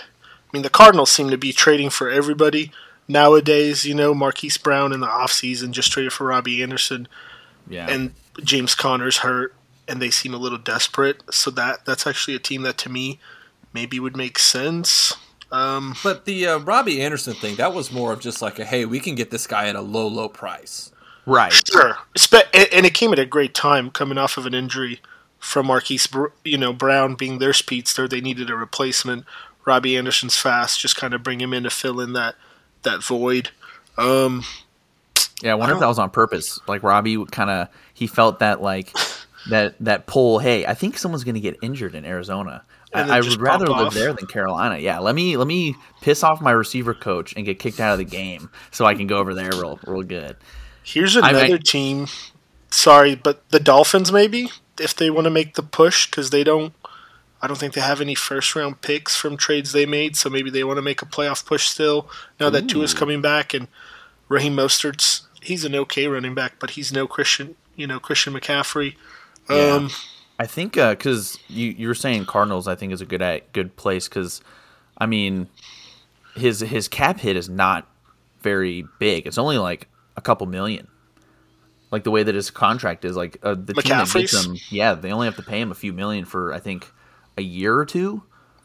mean, the Cardinals seem to be trading for everybody nowadays. You know, Marquise Brown in the offseason just traded for Robbie Anderson Yeah. and James Conner's hurt, and they seem a little desperate. So that that's actually a team that to me maybe would make sense. Um, But the uh, Robbie Anderson thing, that was more of just like a hey, we can get this guy at a low, low price. right. sure, and and it came at a great time, coming off of an injury from Marquise, you know, Brown being their speedster. They needed a replacement. Robbie Anderson's fast, just kind of bring him in to fill in that that void. Um, Yeah, I wonder if that was on purpose. Like Robbie kind of he felt that like that that pull. Hey, I think someone's going to get injured in Arizona. I, I would rather live there than Carolina. Yeah, let me let me piss off my receiver coach and get kicked out of the game so I can go over there real real good. Here's I- another I- team. Sorry, but the Dolphins maybe if they want to make the push because they don't. I don't think they have any first round picks from trades they made, so maybe they want to make a playoff push still. Now that Tua's coming back and Raheem Mostert's he's an okay running back, but he's no Christian, you know, Christian McCaffrey. Yeah. Um, I think because you you were saying Cardinals, I think is a good at good place because, I mean, his his cap hit is not very big. It's only like a couple million. Like the way that his contract is, like uh, the team that gets him, yeah, they only have to pay him a few million for I think a year or two.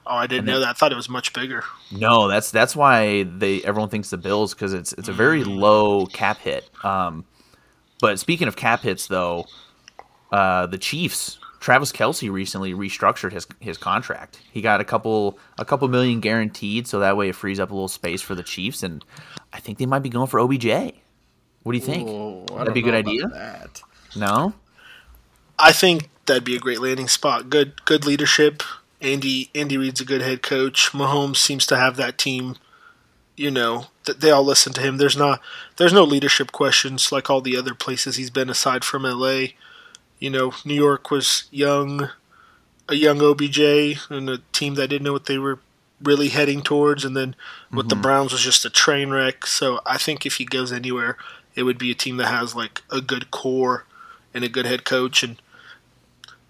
oh, I didn't know that. I thought it was much bigger. No, that's that's why they everyone thinks the Bills because it's it's a very low cap hit. Um, but speaking of cap hits, though, uh, the Chiefs, Travis Kelce recently restructured his his contract. He got a couple a couple million guaranteed, so that way it frees up a little space for the Chiefs, and I think they might be going for OBJ. What do you think? Ooh, That'd be a good idea? That. No. I think that'd be a great landing spot. Good good leadership. Andy Andy Reid's a good head coach. Mahomes seems to have that team. You know that they all listen to him. There's not there's no leadership questions like all the other places he's been aside from L.A. You know New York was young, a young OBJ and a team that didn't know what they were really heading towards, and then with the mm-hmm. Browns was just a train wreck. So I think if he goes anywhere, it would be a team that has like a good core and a good head coach and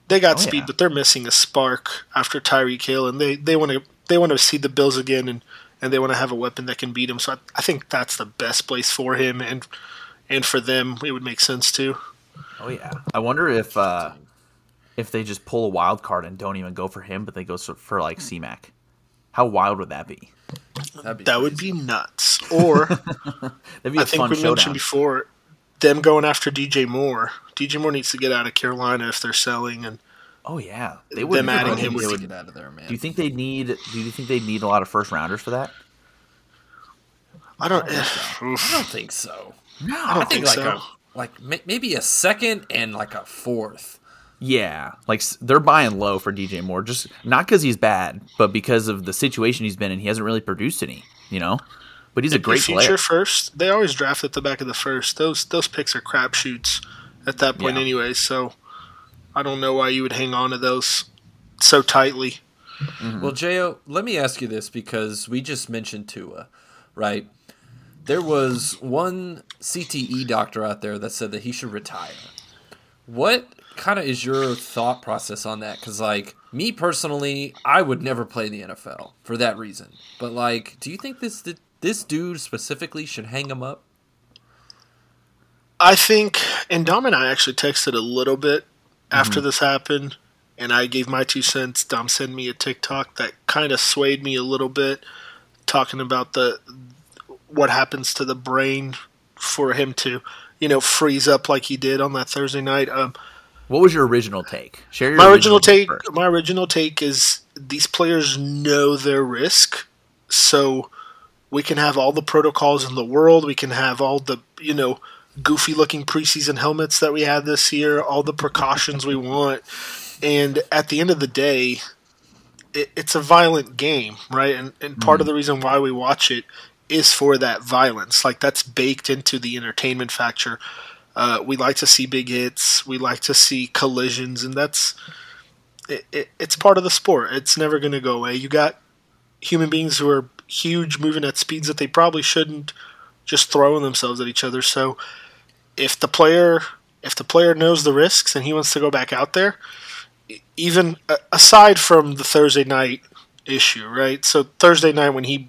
they got Oh, speed, yeah. but they're missing a spark after Tyreek Hill, and they they want to they want to see the Bills again, and and they want to have a weapon that can beat him. So I, I think that's the best place for him, and and for them, it would make sense too. Oh yeah. I wonder if uh, if they just pull a wild card and don't even go for him, but they go for, for like CMAC. How wild would that be? That'd be That would be nuts. Or That'd be a I think fun we showdown. mentioned before them going after DJ Moore. DJ Moore needs to get out of Carolina if they're selling, and Oh yeah, they would. Them adding they him would- would- get out of there, man. Do you think they need? Do you think they need a lot of first rounders for that? I don't. I oof. don't think so. No, I don't think like so. a like maybe a second and like a fourth. Yeah, like they're buying low for DJ Moore, just not because he's bad, but because of the situation he's been in. He hasn't really produced any, you know. But he's a great future player. first. They always draft at the back of the first. Those those picks are crapshoots at that point, Yeah. anyway. So I don't know why you would hang on to those so tightly. Mm-hmm. Well, Jo, let me ask you this because we just mentioned Tua, right? There was one CTE doctor out there that said that he should retire. What kind of is your thought process on that? Because, like, me personally, I would never play in the NFL for that reason. But, like, do you think this this dude specifically should hang him up? I think, and Dom and I actually texted a little bit after this happened, and I gave my two cents. Dom sent me a TikTok that kind of swayed me a little bit, talking about the what happens to the brain for him to, you know, freeze up like he did on that Thursday night. Um, What was your original take? Share your my original take first. my original take is these players know their risk so we can have all the protocols in the world. We can have all the you know goofy looking preseason helmets that we had this year all the precautions we want. And at the end of the day it, it's a violent game right? And, and part of hmm. the reason why we watch it is for that violence. Like that's baked into the entertainment factor uh, we like to see big hits. We like to see collisions, and that's it, it, it's part of the sport. It's never going to go away. You got human beings who are huge, moving at speeds that they probably shouldn't, just throwing themselves at each other. So if the player if the player knows the risks and he wants to go back out there, even aside from the Thursday night issue, right? So Thursday night when he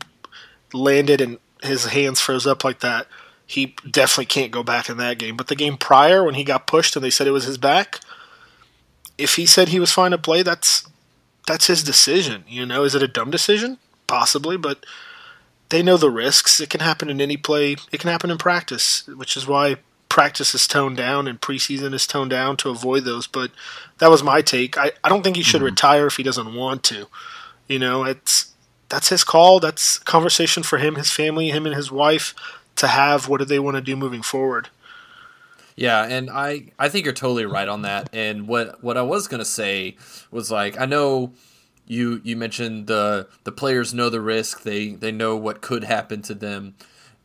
landed and his hands froze up like that, he definitely can't go back in that game. But the game prior, when he got pushed and they said it was his back, if he said he was fine to play, that's that's his decision. You know, is it a dumb decision? Possibly, but they know the risks. It can happen in any play. It can happen in practice, which is why practice is toned down and preseason is toned down to avoid those. But that was my take. I, I don't think he should mm-hmm. retire if he doesn't want to. You know, it's that's his call. That's conversation for him, his family, him and his wife to have. What do they want to do moving forward? Yeah, and I I think you're totally right on that. And what what I was gonna say was like I know you you mentioned the the players know the risk. They they know what could happen to them.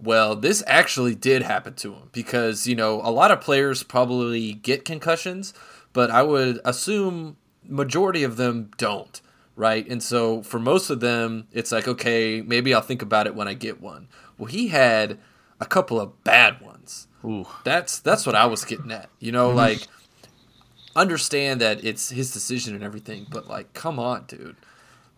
Well, this actually did happen to him because you know a lot of players probably get concussions, but I would assume majority of them don't, right? And so for most of them, it's like okay, maybe I'll think about it when I get one. Well, he had a couple of bad ones. Ooh. That's that's what I was getting at. You know, like understand that it's his decision and everything, but like, come on, dude.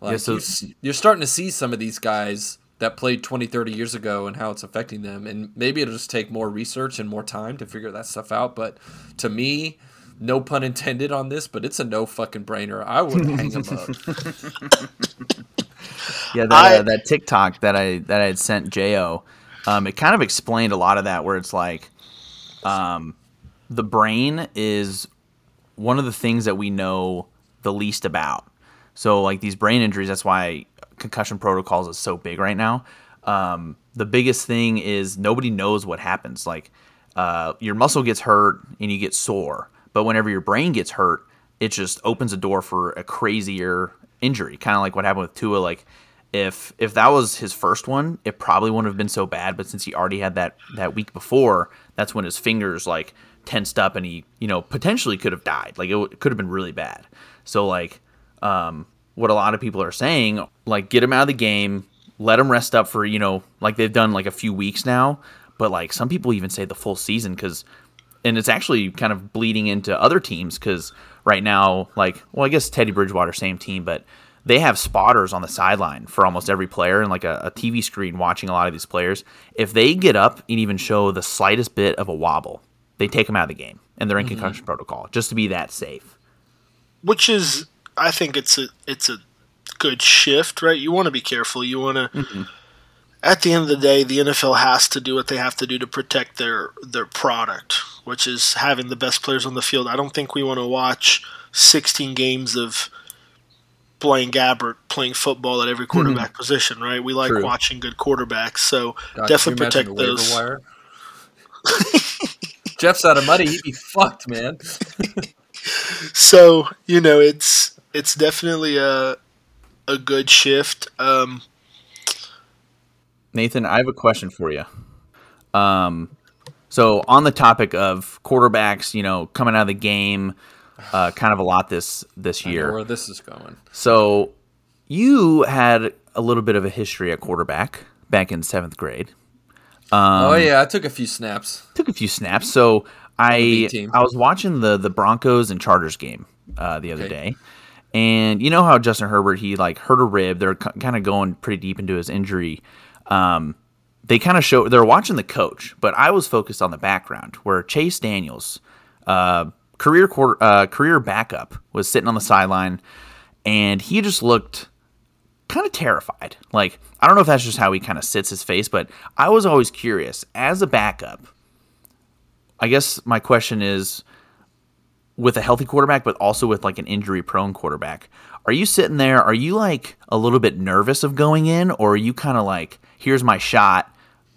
Like, Yeah, so- you s- you're starting to see some of these guys that played 20, 30 years ago and how it's affecting them. And maybe it'll just take more research and more time to figure that stuff out. But to me, no pun intended on this, but it's a no fucking brainer. I would hang him up. Yeah, that, I- uh, that TikTok that I that I had sent Jo, um, it kind of explained a lot of that. Where it's like, um, the brain is one of the things that we know the least about. So like these brain injuries, that's why concussion protocols is so big right now. Um, the biggest thing is nobody knows what happens. Like uh, your muscle gets hurt and you get sore. But whenever your brain gets hurt, it just opens a door for a crazier injury, kind of like what happened with Tua. Like if if that was his first one, it probably wouldn't have been so bad. But since he already had that that week before, that's when his fingers like tensed up and he you know potentially could have died. Like it, w- it could have been really bad. So like um, what a lot of people are saying, like get him out of the game, let him rest up for you know like they've done like a few weeks now. But like some people even say the full season because and it's actually kind of bleeding into other teams because right now, like, well, I guess Teddy Bridgewater, same team, but they have spotters on the sideline for almost every player and like a, a, TV screen watching a lot of these players. If they get up and even show the slightest bit of a wobble, they take them out of the game and they're in mm-hmm. concussion protocol just to be that safe. Which is, I think it's a it's a good shift, right? You want to be careful. You want to. Mm-hmm at the end of the day, the NFL has to do what they have to do to protect their their product, which is having the best players on the field. I don't think we want to watch 16 games of Blaine Gabbert playing football at every quarterback mm-hmm. position, right? We like True. watching good quarterbacks, so God, definitely protect those. Jeff's out of money; he'd be fucked, man. so you know, it's it's definitely a a good shift. Um, Nathan, I have a question for you. Um, so on the topic of quarterbacks, you know, coming out of the game, uh, kind of a lot this this year. where this is going. So you had a little bit of a history at quarterback back in seventh grade. Um, oh yeah, I took a few snaps. Took a few snaps. So I I was watching the the Broncos and Chargers game uh, the other okay. day, and you know how Justin Herbert he like hurt a rib. They're kind of going pretty deep into his injury um, they kind of show they're watching the coach, but I was focused on the background where Chase Daniels, uh, career quarter, uh, career backup, was sitting on the sideline, and he just looked kind of terrified. Like I don't know if that's just how he kind of sits his face, but I was always curious as a backup. I guess my question is with a healthy quarterback, but also with like an injury prone quarterback, are you sitting there? Are you like a little bit nervous of going in, or are you kind of like, here's my shot?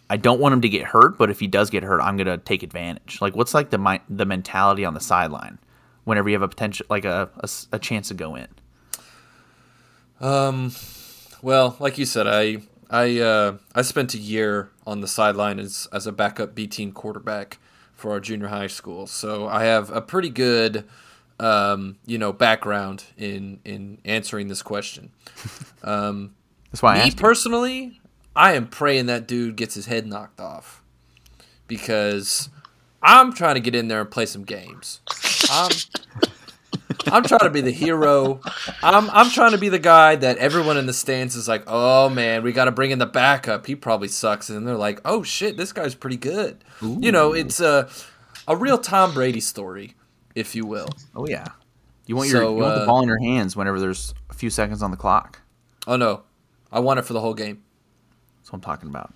I don't want him to get hurt, but if he does get hurt, I'm gonna take advantage. Like, what's like the the mentality on the sideline whenever you have a potential, like a, a, a chance to go in? Um, well, like you said, I I uh, I spent a year on the sideline as as a backup B team quarterback for our junior high school, so I have a pretty good um, you know, background in in answering this question. Um, That's why I asked. me personally, I am praying that dude gets his head knocked off because I'm trying to get in there and play some games. I'm I'm trying to be the hero. I'm I'm trying to be the guy that everyone in the stands is like, oh man, we got to bring in the backup. He probably sucks, and they're like, oh shit, this guy's pretty good. Ooh. You know, it's a a real Tom Brady story if you will. Oh yeah, you want your so, you want uh, the ball in your hands whenever there's a few seconds on the clock. Oh no, I want it for the whole game. That's what I'm talking about.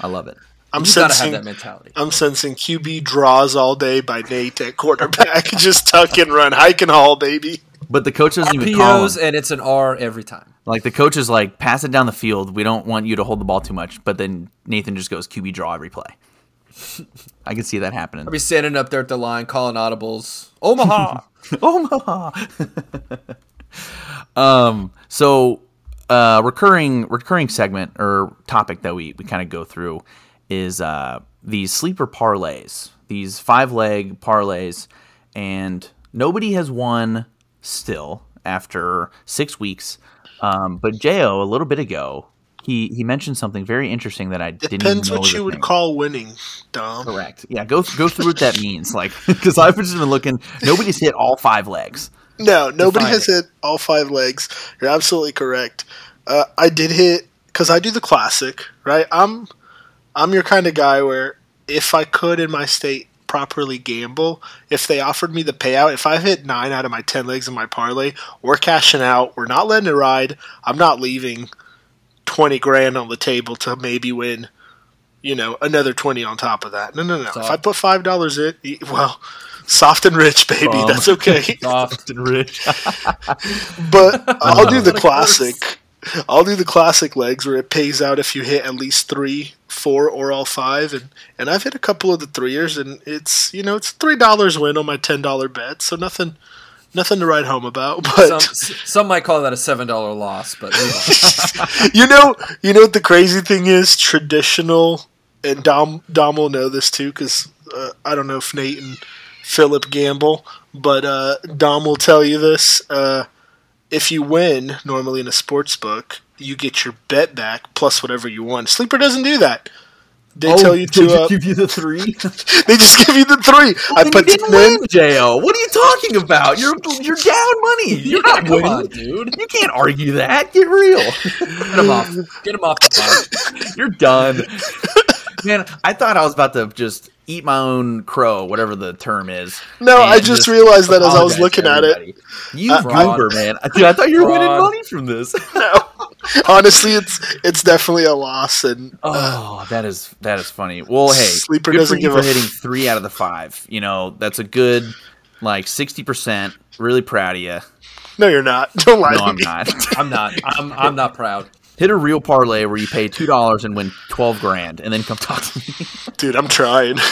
I love it. I'm you sensing, gotta have that mentality. I'm sensing QB draws all day by Nate at quarterback. Just tuck and run, hike and haul, baby. But the coach doesn't even call him. and it's an R every time. Like the coach is like, pass it down the field. We don't want you to hold the ball too much. But then Nathan just goes QB draw every play. I can see that happening. I'll be standing up there at the line calling audibles. Omaha, Omaha. um. So, uh, recurring recurring segment or topic that we we kind of go through is uh these sleeper parlays, these five leg parlays, and nobody has won still after six weeks. Um, but Jo a little bit ago he he mentioned something very interesting that I didn't. Depends what you would call winning, Dom. Correct. Yeah, go go through what that means. Like, because I've just been looking. Nobody's hit all five legs. No, nobody has it. hit all five legs. You're absolutely correct. Uh, I did hit because I do the classic, right? I'm I'm your kind of guy where if I could in my state properly gamble, if they offered me the payout, if I hit nine out of my ten legs in my parlay, we're cashing out. We're not letting it ride. I'm not leaving. 20 grand on the table to maybe win, you know, another 20 on top of that. No, no, no. Soft. If I put $5 in, well, soft and rich, baby. That's okay. soft and rich. but I'll do the classic. I'll do the classic legs where it pays out if you hit at least three, four, or all five, and and I've hit a couple of the threeers, and it's you know it's three dollars win on my ten dollar bet, so nothing, nothing to write home about. But Some, some might call that a seven dollar loss, but move on. you know, you know what the crazy thing is? Traditional, and Dom Dom will know this too, because uh, I don't know if Nate and Philip gamble, but uh, Dom will tell you this. Uh, if you win normally in a sports book, you get your bet back plus whatever you won. Sleeper doesn't do that. They tell you they to. Uh, give you the three. they just give you the three. I Then put you didn't in. win, Jo. What are you talking about? You're you're down money. You're not winning. on, dude. You can't argue that. Get real. Get him off. Get him off the line. You're done. Man, I thought I was about to just eat my own crow, whatever the term is. No, I just realized that as I was looking at it. You Uh, goober, man. Dude, I thought you were winning money from this. No, honestly, it's it's definitely a loss, and Oh, that is that is funny. Well, hey, Sleeper good doesn't for you give for a f- hitting three out of the five. You know, that's a good like sixty percent. Really proud of you. no, you're not. Don't lie No, to I'm me. not. I'm not. I'm. I'm not proud. Hit a real parlay where you pay two dollars and win twelve grand, and then come talk to me. dude. I'm trying.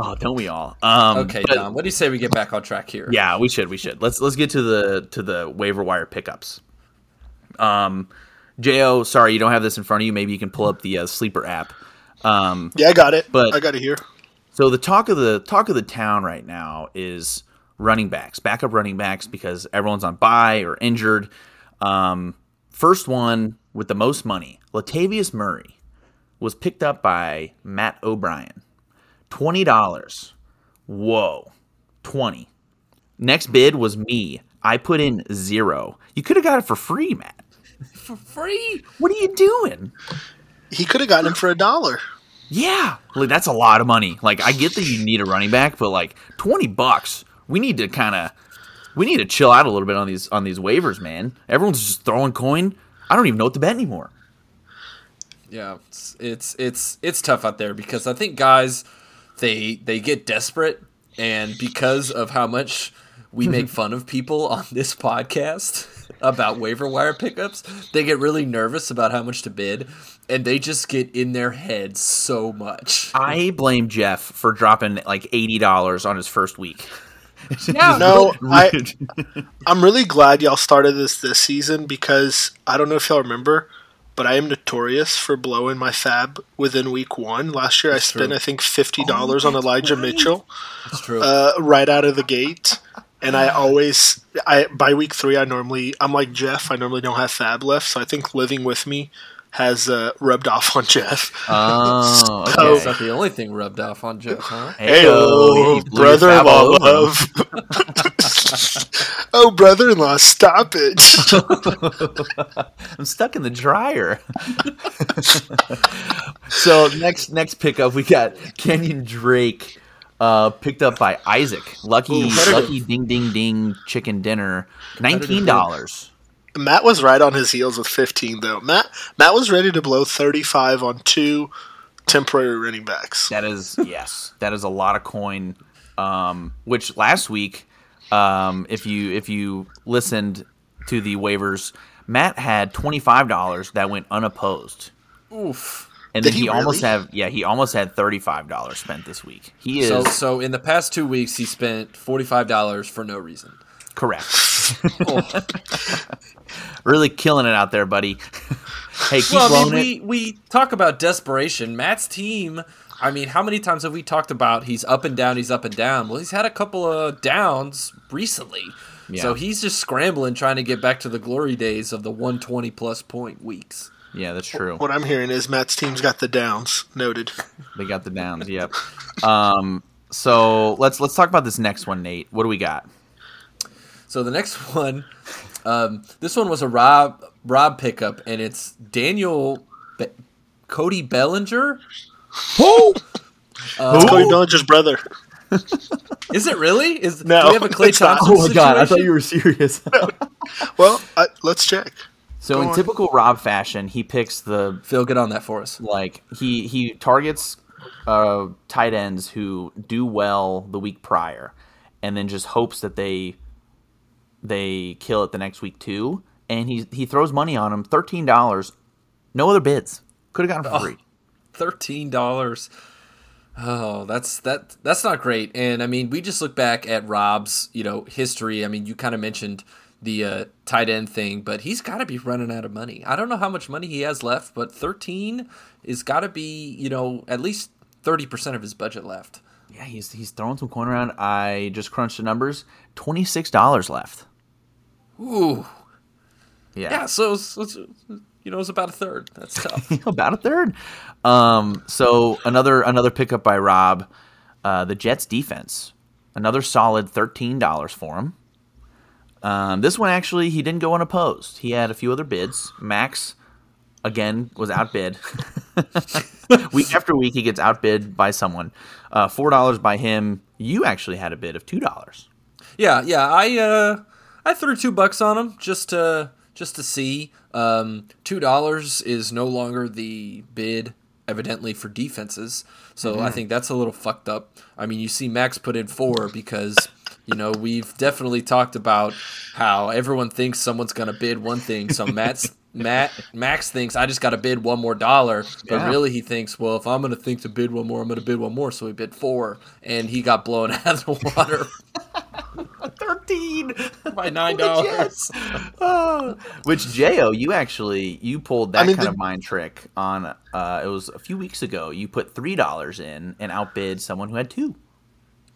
Oh, don't we all? Um, Okay, but- Dom. What do you say we get back on track here? Yeah, we should. We should. Let's let's get to the to the waiver wire pickups. Um, Jo, sorry you don't have this in front of you. Maybe you can pull up the uh, sleeper app. Um, Yeah, I got it. But- I got it here. so the talk of the talk of the town right now is running backs, backup running backs, because everyone's on bye or injured. Um, first one with the most money, Latavius Murray, was picked up by Matt O'Brien, twenty dollars. Whoa, twenty. Next bid was me. I put in zero. You could have got it for free, Matt. For free. What are you doing? He could have gotten him for a dollar. Yeah, like that's a lot of money. Like I get that you need a running back, but like twenty bucks, we need to kind of we need to chill out a little bit on these on these waivers, man. Everyone's just throwing coin. I don't even know what to bet anymore. Yeah, it's, it's it's it's tough out there because I think guys they they get desperate and because of how much we make fun of people on this podcast about waiver wire pickups, they get really nervous about how much to bid and they just get in their heads so much. I blame Jeff for dropping like eighty dollars on his first week. Yeah, No, I I'm really glad y'all started this this season because I don't know if y'all remember, but I am notorious for blowing my fab within week one. Last year, I spent true. I think fifty dollars on Elijah Mitchell That's true. uh, right out of the gate, and I always I by week three I normally I'm like Jeff. I normally don't have fab left, so I think living with me has uh, rubbed off on Jeff. Oh, That's okay. not the only thing rubbed off on Jeff, huh? Hey, Heyo, you blew your fab brother-in-law all over him. love. oh, brother-in-law, stop it! I'm stuck in the dryer. so next next pickup we got Kenyan Drake, uh, picked up by Isaac. Lucky Ooh, lucky ding ding ding chicken dinner. Nineteen dollars. Matt was right on his heels with 15, though. Matt Matt was ready to blow 35 on two temporary running backs. That is yes, that is a lot of coin. Um, which last week, um, if you if you listened to the waivers, Matt had twenty five dollars that went unopposed. Oof. And Did then he, he almost really? have yeah he almost had thirty five dollars spent this week. He is So so in the past 2 weeks he spent $45 for no reason. correct. Oh. Really killing it out there, buddy. hey, keep well, I blowing mean, it. we, we talk about desperation. Matt's team, I mean, how many times have we talked about he's up and down, he's up and down? Well, he's had a couple of downs recently. Yeah. So he's just scrambling trying to get back to the glory days of the 120 plus point weeks. Yeah, that's true. What I'm hearing is Matt's team's got the downs. Noted. They got the downs. Yep. Um. So let's let's talk about this next one, Nate. What do we got? So the next one, um, this one was a Rob Rob pickup, and it's Daniel Be- Cody Bellinger. Who? Uh, It's Cody Bellinger's brother. Is it really? Is No, do we have a Clay it's not. Oh my god! I thought you were serious. Well, I, let's check. so Go in on. typical Rob fashion, he picks the Phil, get on that for us. like he he targets uh, tight ends who do well the week prior, and then just hopes that they they kill it the next week too. and he he throws money on him, thirteen dollars, no other bids, could have gotten for free. Thirteen dollars. Oh, that's that. That's not great. And I mean, we just look back at Rob's, you know, history. I mean, you kind of mentioned the uh, tight end thing, but he's got to be running out of money. I don't know how much money he has left, but thirteen is got to be, you know, at least thirty percent of his budget left. Yeah, he's he's throwing some coin around. I just crunched the numbers. Twenty six dollars left. Ooh, Yeah, yeah. So it's, it's, you know, it's about a third. That's tough. about a third. Um, so another another pickup by Rob, uh, the Jets defense, another solid thirteen dollars for him. Um, this one actually he didn't go unopposed. He had a few other bids. Max again was outbid. week after week he gets outbid by someone. Uh, Four dollars by him. You actually had a bid of two dollars. Yeah, yeah. I uh, I threw two bucks on him just to just to see. Um, two dollars is no longer the bid, evidently for defenses. So I think that's a little fucked up. I mean, you see Max put in four because you know we've definitely talked about how everyone thinks someone's gonna bid one thing. So Matt's. Matt Max thinks I just got to bid one more dollar, but Yeah. really he thinks, well, if I'm going to think to bid one more, I'm going to bid one more. So he bid four, and he got blown out of the water. Thirteen. by nine dollars. Oh. Which Jo, you actually you pulled that I mean, kind the- of mind trick on. Uh, it was a few weeks ago. You put three dollars in and outbid someone who had two.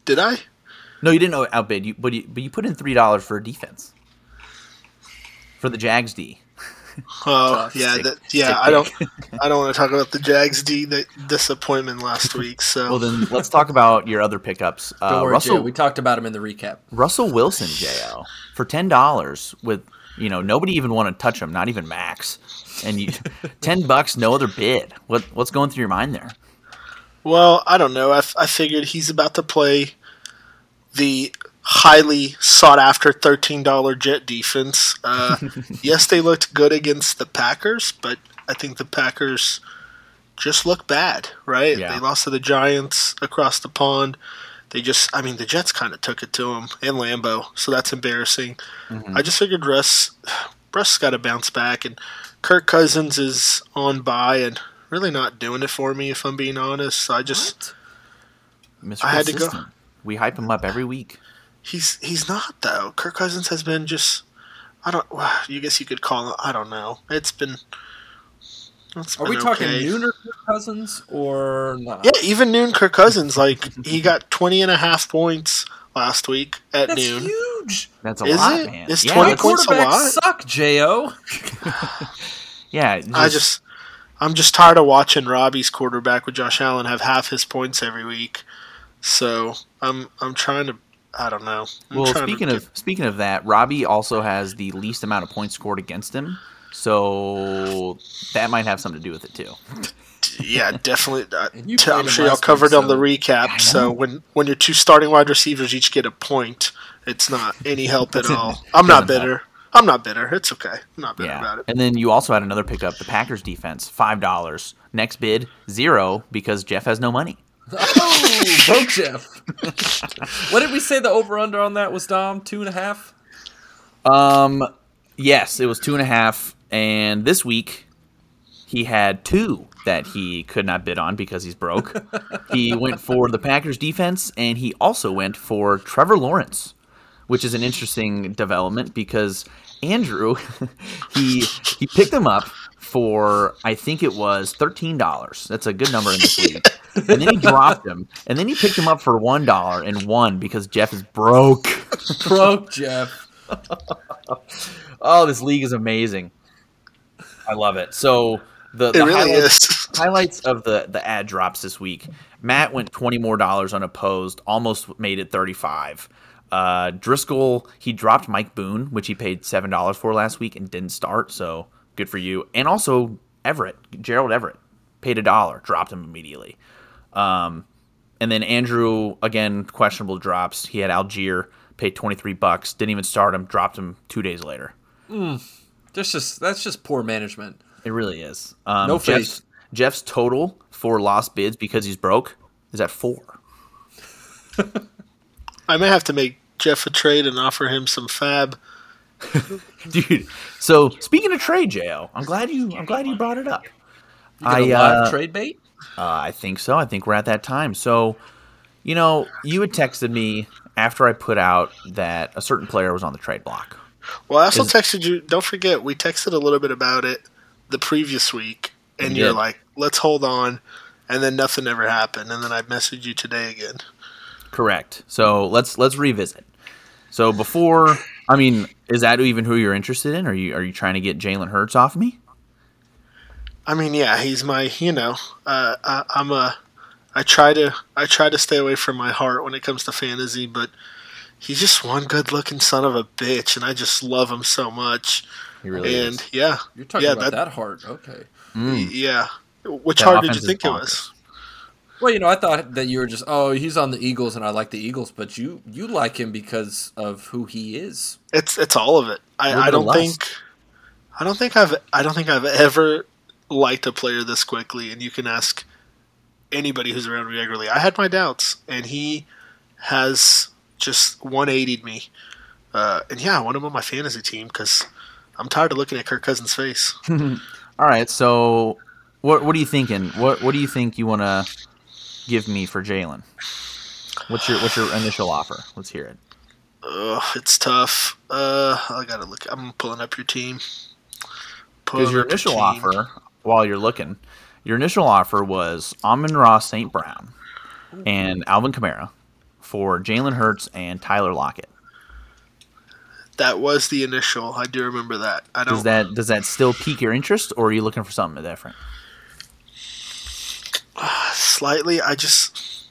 Did I? No, you didn't outbid. You but you but you put in three dollars for defense for the Jags D. Oh, Tough. yeah, Stick- that, yeah. stick I don't. I don't want to talk about the Jags D the disappointment last week. So Well, then let's talk about your other pickups. Uh, Don't worry, Russell Jay. We talked about him in the recap. Russell Wilson, Jo, for ten dollars with you know nobody even want to touch him, not even Max, and you ten bucks, no other bid. What what's going through your mind there? Well, I don't know. I, f- I figured he's about to play the highly sought after $13 Jet defense. Uh, yes, they looked good against the Packers, but I think the Packers just look bad, right? Yeah. They lost to the Giants across the pond. They just, I mean, the Jets kind of took it to them and Lambeau, so that's embarrassing. I just figured Russ, Russ got to bounce back, and Kirk Cousins is on bye and really not doing it for me, if I'm being honest. I just. I had to go. We hype him up every week. He's he's not though. Kirk Cousins has been just I don't. well, You guess you could call it. I don't know. It's been. It's Are been we talking okay. Nooner Cousins or not? Yeah, even noon Kirk Cousins like he got 20 and a half points last week at That's noon. huge. That's a Is lot, it? man. Is yeah, 20 My points a lot? suck, Jo. yeah. I just I'm just tired of watching Robbie's quarterback with Josh Allen have half his points every week. So I'm I'm trying to I don't know. I'm well. trying to Speaking get- of speaking of that, Robbie also has the least amount of points scored against him, so that might have something to do with it too. yeah, definitely. Uh, And you t- played I'm sure y'all last covered week, on the so- recap. So when when your two starting wide receivers each get a point, it's not any help at all. I'm not doesn't bitter. I'm not bitter. It's okay. I'm not bitter Yeah, about it. and then you also had another pickup, the Packers defense, five dollars. Next bid zero because Jeff has no money. Oh, broke Jeff. what did we say the over under on that was, Dom? Two and a half? Um, yes, it was two and a half, and this week he had two that he could not bid on because he's broke. he went for the Packers defense, and he also went for Trevor Lawrence, which is an interesting development because Andrew he he picked him up for I think it was thirteen dollars. That's a good number in this league. And then he dropped him, and then he picked him up for one dollar and won because Jeff is broke. Broke Jeff. Oh, this league is amazing. I love it. So the, It the really highlights, is. highlights of the the ad drops this week. Matt went twenty more dollars unopposed, almost made it thirty five. Uh, Driscoll he dropped Mike Boone, which he paid seven dollars for last week and didn't start. So good for you. And also Everett, Gerald Everett, paid a dollar, dropped him immediately. Um, and then Andrew again questionable drops. He had Allgeier paid twenty three bucks, didn't even start him, dropped him two days later. That's just that's just poor management. It really is. Um, No Jeff's, faith. Jeff's total for lost bids because he's broke is at four. I may have to make Jeff a trade and offer him some FAAB dude. So speaking of trade, Jo, I'm glad you I'm glad you brought it up. You got a I, live uh, trade bait? Uh, I think so. I think we're at that time. So, you know, you had texted me after I put out that a certain player was on the trade block. Well, I also Is- texted you. Don't forget, we texted a little bit about it the previous week, and you're did. like, "Let's hold on," and then nothing ever happened, and then I messaged you today again. Correct. So let's let's revisit. So before, I mean, is that even who you're interested in? Are you are you trying to get Jalen Hurts off me? I mean, yeah, he's my, you know, uh, I, I'm a, I try to, I try to stay away from my heart when it comes to fantasy, but he's just one good-looking son of a bitch, and I just love him so much. He really and is. yeah, You're talking yeah, about that- that, hard. Okay. Mm. yeah. Which That heart did you think it was? Well, you know, I thought that you were just, oh, he's on the Eagles and I like the Eagles, but you you like him because of who he is. It's it's all of it. A I, little I don't lust. think I don't think I've I don't think I've ever liked a player this quickly and you can ask anybody who's around me regularly. I had my doubts and he has just 180'd me. Uh, and yeah, I want him on my fantasy team because I'm tired of looking at Kirk Cousins' face. All right. So what what are you thinking? What what do you think you want to give me for Jalen? What's your what's your initial offer? Let's hear it. Ugh, it's tough. Uh, I gotta look. I'm pulling up your team. Because your initial offer, while you're looking, your initial offer was Amon-Ra St. Brown and Alvin Kamara for Jalen Hurts and Tyler Lockett. That was the initial. I do remember that. I don't. Does that does that still pique your interest, or are you looking for something different? slightly. I just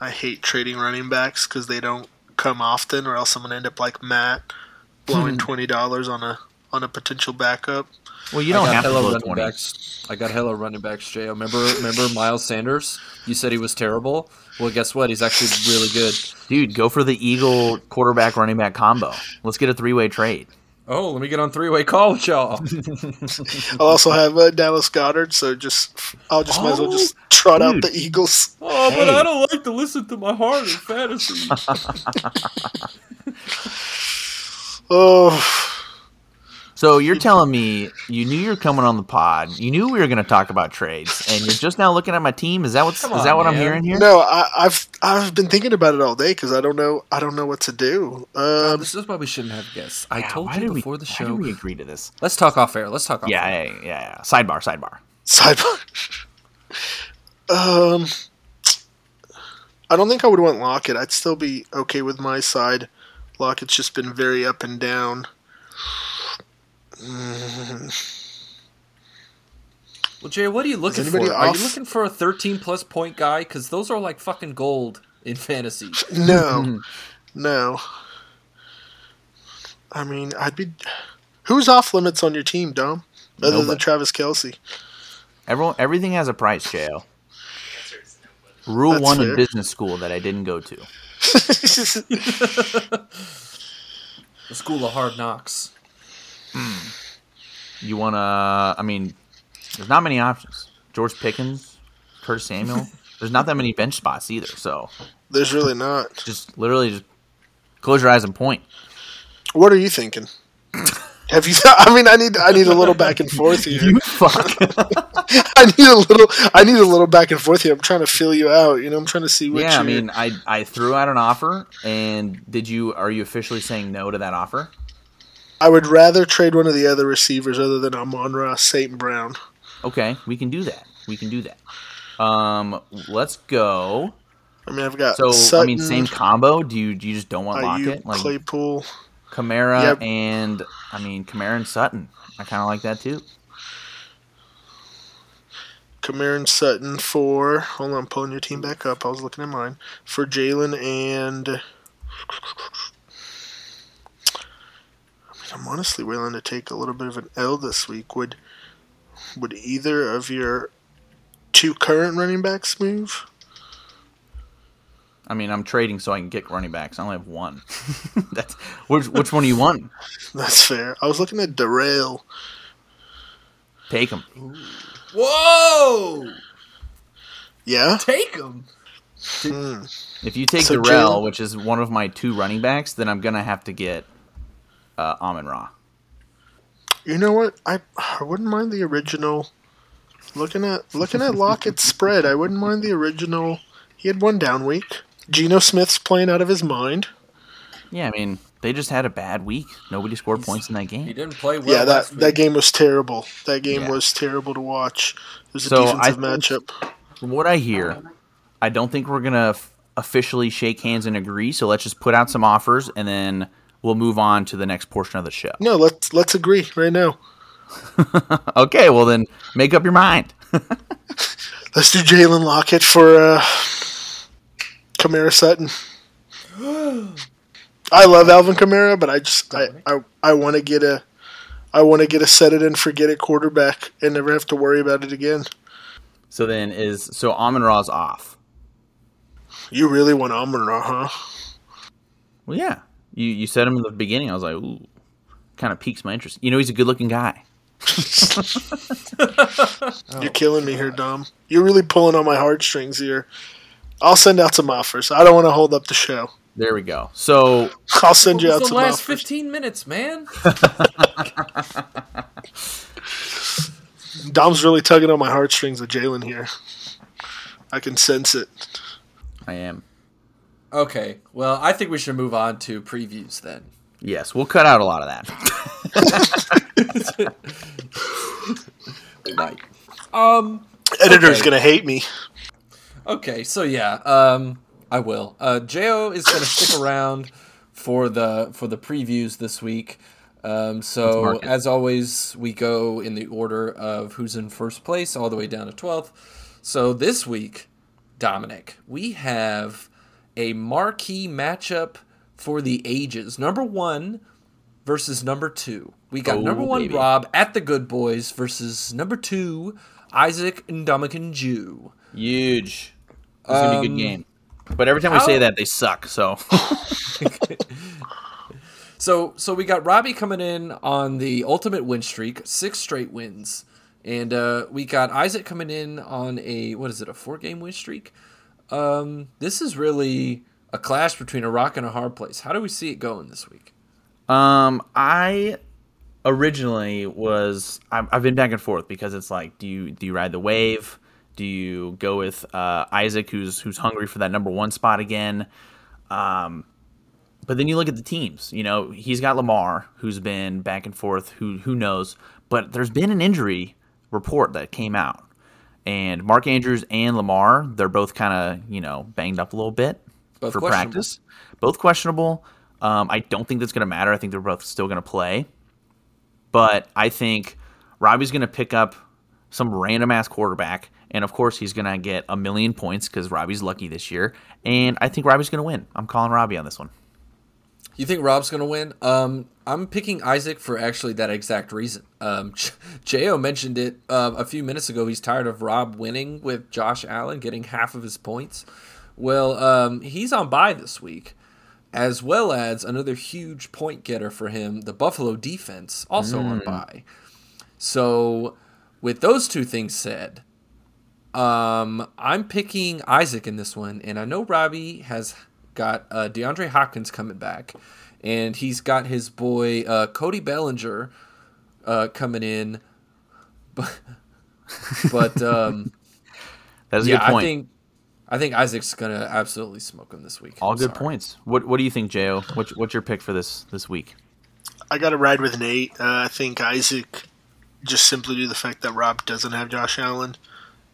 I hate trading running backs because they don't come often, or else I'm gonna end up like Matt, blowing twenty dollars on a on a potential backup. Well, you don't got have to hella blow running twenty. backs. I got hella running backs, Jay. Remember, remember Miles Sanders? You said he was terrible. Well, guess what? He's actually really good. Dude, go for the Eagle quarterback running back combo. Let's get a three way trade. Oh, let me get on three way call with y'all. I'll also have uh, Dallas Goedert, so just I'll just might as well just trot out the Eagles. oh, but I don't like to listen to my heart in fantasy. Oh, So you're telling me you knew you were coming on the pod, you knew we were going to talk about trades, and you're just now looking at my team. Is that what's Come is that what I'm hearing here? no, I, I've I've been thinking about it all day because I don't know I don't know what to do. Um, this is why we shouldn't have guests. I Yeah, told you before we, the Why show. did we agree to this? Let's talk off air. Let's talk off Yeah, air. yeah, yeah, yeah. Sidebar, sidebar. sidebar. um, I don't think I would want Lockett. I'd still be okay with my side. Lockett's just been very up and down. Well, Jay, what are you looking for? anybody Are you looking for a 13 plus point guy? Because those are like fucking gold in fantasy. No, no. I mean, I'd be. Who's off limits on your team, Dom? Other than Travis Kelce. Everyone, everything has a price, Jo. Rule That's one in business school that I didn't go to. The School of Hard Knocks. Hmm. You want to? I mean, there's not many options. George Pickens, Curtis Samuel. there's not that many bench spots either. So There's really not. just literally just close your eyes and point. What are you thinking? Have you? I mean, I need. I need a little back and forth here. You fuck. I need a little. I need a little back and forth here. I'm trying to fill you out. You know, I'm trying to see what. yeah, I mean, I I threw out an offer, and did you? Are you officially saying no to that offer? I would rather trade one of the other receivers other than Amon-Ra St. Brown. Okay, we can do that. We can do that. Um, let's go. I mean, I've got So Sutton, I mean, same combo. Do you do you just don't want Lockett? Like Claypool. Kamara Yep. and I mean Kamara and Sutton. I kind of like that too. Kamara and Sutton for. Hold on, I'm pulling your team back up. I was looking at mine for Jalen and. I mean, I'm honestly willing to take a little bit of an L this week. Would would either of your two current running backs move? I mean, I'm trading so I can get running backs. I only have one. That's which which one do you want? That's fair. I was looking at Darrell. Take them. Whoa! Yeah. Take him. Hmm. If you take So Darrell, Jalen- which is one of my two running backs, then I'm gonna have to get uh, Amon Ra. You know what? I I wouldn't mind the original. Looking at looking at Lockett's spread, I wouldn't mind the original. He had one down week. Geno Smith's playing out of his mind. Yeah, I mean they just had a bad week. Nobody scored points in that game. He didn't play well. yeah, that that game was terrible. That game Yeah. was terrible to watch. It was a So, I defensive think- matchup. From what I hear, I don't think we're gonna f- officially shake hands and agree. So let's just put out some offers and then we'll move on to the next portion of the show. No, let's let's agree right now. Okay, well then make up your mind. Let's do Jalen Lockett for uh, Kamara Sutton. I love Alvin Kamara, but I just I I, I want to get a I want to get a set it and forget it quarterback and never have to worry about it again. So then is so Amon Ra's off. You really want Amon Ra, huh? Well, yeah. You you said him in the beginning. I was like, ooh, kind of piques my interest. You know, he's a good looking guy. You're killing me here, Dom. You're really pulling on my heartstrings here. I'll send out some offers. I don't want to hold up the show. There we go. So I'll send What you was out the some last offers. 15 minutes, man? Dom's really tugging on my heartstrings with Jalen here. I can sense it. I am. Okay, well, I think we should move on to previews then. Yes, we'll cut out a lot of that. Right. Um. Editor's Okay. gonna hate me. Okay, so yeah, um, I will. Uh, Jo is going to stick around for the for the previews this week. Um, so as always, we go in the order of who's in first place, all the way down to twelfth. So this week, Dominic, we have a marquee matchup for the ages. Number one versus number two. We got Oh, number one baby. Rob at the Good Boys versus number two Isaac and Dominican Jew. Huge. It's gonna be a good Um, game. But every time we say that, they suck. So So so we got Robbie coming in on the ultimate win streak, six straight wins. And uh, we got Isaac coming in on a what is it, a four game win streak? Um, this is really a clash between a rock and a hard place. How do we see it going this week? Um, I originally was I've, I've been back and forth because it's like, do you do you ride the wave? Do you go with uh, Isaac, who's who's hungry for that number one spot again? Um, but then you look at the teams. You know, he's got Lamar, who's been back and forth. Who who knows? But there's been an injury report that came out, and Mark Andrews and Lamar, they're both kind of you know banged up a little bit Both for practice. Both questionable. Um, I don't think that's going to matter. I think they're both still going to play. But I think Robbie's going to pick up some random ass quarterback. And of course, he's going to get a million points because Robbie's lucky this year. And I think Robbie's going to win. I'm calling Robbie on this one. You think Rob's going to win? Um, I'm picking Isaac for actually that exact reason. Um, Jo mentioned it uh, a few minutes ago. He's tired of Rob winning with Josh Allen getting half of his points. Well, um, he's on bye this week, as well as another huge point getter for him, the Buffalo defense, also on bye. So, with those two things said, um, I'm picking Isaac in this one, and I know Robbie has got uh, DeAndre Hopkins coming back, and he's got his boy uh, Cody Bellinger uh, coming in, but but um, That is a yeah, good point. I think I think Isaac's gonna absolutely smoke him this week. All I'm good sorry. points. What What do you think, Jo? What's What's your pick for this this week? I got to ride with Nate. Uh, I think Isaac, just simply due to the fact that Rob doesn't have Josh Allen,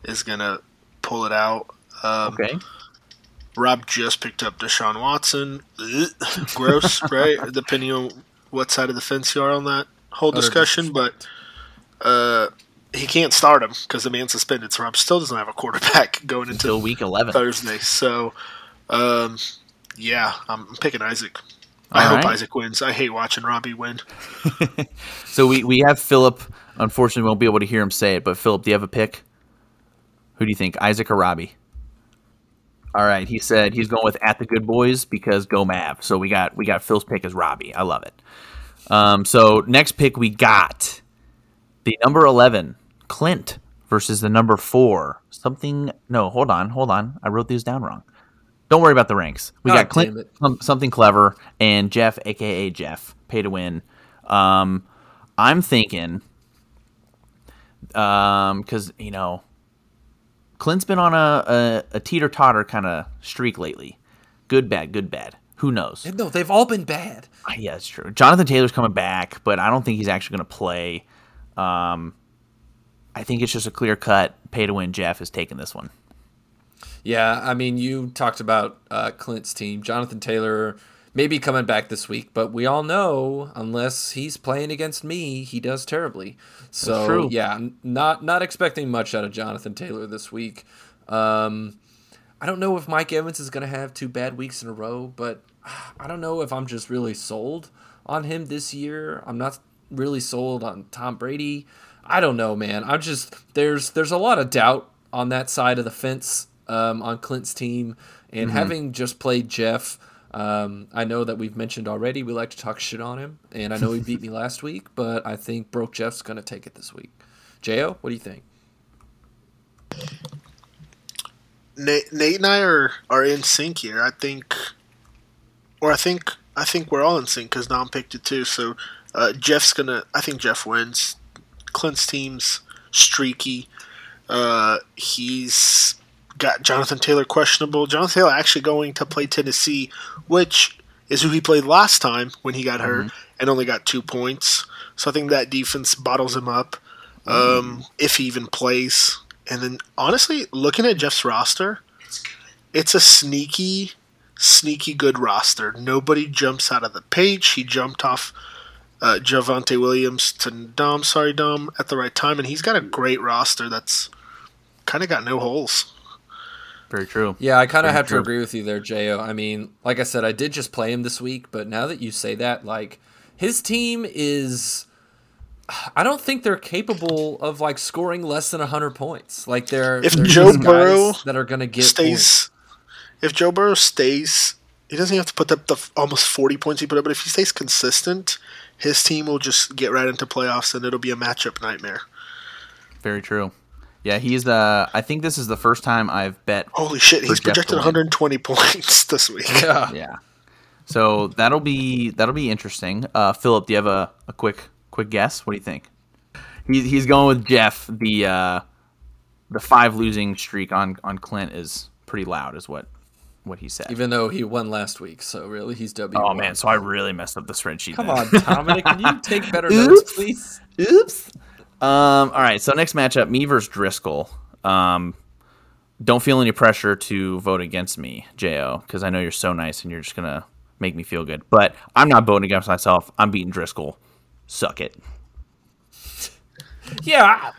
is gonna pull it out. Um, Okay. Rob just picked up Deshaun Watson. Ugh, Gross, right? Depending on what side of the fence you are on that whole discussion, but uh, he can't start him because the man's suspended. So Rob still doesn't have a quarterback going into Until week eleven. Thursday. So, um, yeah, I'm picking Isaac. I All hope. Isaac wins. I hate watching Robbie win. So we we have Philip. Unfortunately, we won't be able to hear him say it. But Philip, do you have a pick? Who do you think, Isaac or Robbie? All right, he said he's going with at the good boys because go Mav. So we got we got Phil's pick as Robbie. I love it. Um, so next pick we got the number eleven Clint versus the number four something. No, hold on, hold on. I wrote these down wrong. Don't worry about the ranks. We God got Clint, something clever, and Jeff, aka Jeff, pay to win. Um, I'm thinking, um, because you know, Clint's been on a a, a teeter totter kind of streak lately. Good, bad, good, bad. Who knows? No, they've all been bad. Yeah, it's true. Jonathan Taylor's coming back, but I don't think he's actually going to play. Um, I think it's just a clear cut pay to win. Jeff is taking this one. Yeah, I mean, you talked about uh, Clint's team. Jonathan Taylor maybe coming back this week, but we all know unless he's playing against me, he does terribly. So yeah, not not expecting much out of Jonathan Taylor this week. Um, I don't know if Mike Evans is going to have two bad weeks in a row, but I don't know if I'm just really sold on him this year. I'm not really sold on Tom Brady. I don't know, man. I'm just there's there's a lot of doubt on that side of the fence um, on Clint's team, and having just played Jeff. Um, I know that we've mentioned already we like to talk shit on him, and I know he beat me last week, but I think Broke Jeff's going to take it this week. Jo, what do you think? Nate, Nate and I are, are in sync here. I think, or I think I think we're all in sync because Dom picked it too. So uh, Jeff's gonna. I think Jeff wins. Clint's team's streaky. Uh, he's got Jonathan Taylor questionable. Jonathan Taylor actually going to play Tennessee, which is who he played last time when he got hurt and only got two points. So I think that defense bottles him up um, if he even plays. And then honestly, looking at Jeff's roster, it's a sneaky, sneaky good roster. Nobody jumps out of the page. He jumped off uh, Javonte Williams to Dom, sorry Dom, at the right time, and he's got a great roster that's kind of got no holes. Very true. Yeah, I kind of have true. to agree with you there, Jo. I mean, like I said, I did just play him this week, but now that you say that, like his team is I don't think they're capable of like scoring less than 100 points. Like they're If they're Joe guys Burrow that are going to get points. stays, if Joe Burrow stays, he doesn't have to put up the f- almost forty points he put up. But if he stays consistent, his team will just get right into playoffs, and it'll be a matchup nightmare. Very true. Yeah, he's uh I think this is the first time I've bet Holy shit, he's For Jeff to projected 120 points this week. Yeah. Yeah. So that'll be that'll be interesting. Uh Philip, do you have a, a quick quick guess? What do you think? He's he's going with Jeff. The uh the five losing streak on on Clint is pretty loud is what what he said. Even though he won last week, so really he's W. oh man, so I really messed up the spreadsheet. Come then. on, Dominic, can you take better Oops. notes, please? Oops. Um, all right, so next matchup, me versus Driscoll. Um, don't feel any pressure to vote against me, Jo, because I know you're so nice and you're just gonna make me feel good. But I'm not voting against myself. I'm beating Driscoll. Suck it. Yeah.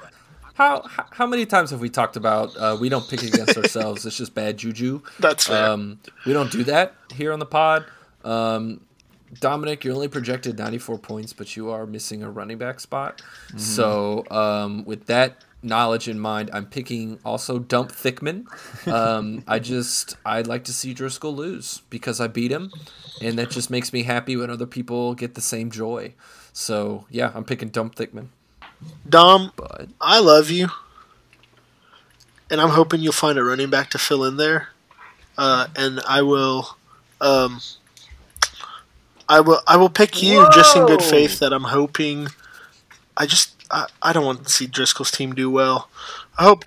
How how- how many times have we talked about uh, we don't pick against ourselves? It's just bad juju. That's fair. Um, we don't do that here on the pod. Um, Dominic, you're only projected 94 points, but you are missing a running back spot. So, um, with that knowledge in mind, I'm picking also Dump Thickman. Um, I just I'd like to see Driscoll lose because I beat him, and that just makes me happy when other people get the same joy. So, yeah, I'm picking Dump Thickman. Dom, But I love you, and I'm hoping you'll find a running back to fill in there. Uh, and I will, um, I will, I will pick you just in good faith that I'm hoping. I just, I, I don't want to see Driscoll's team do well. I hope,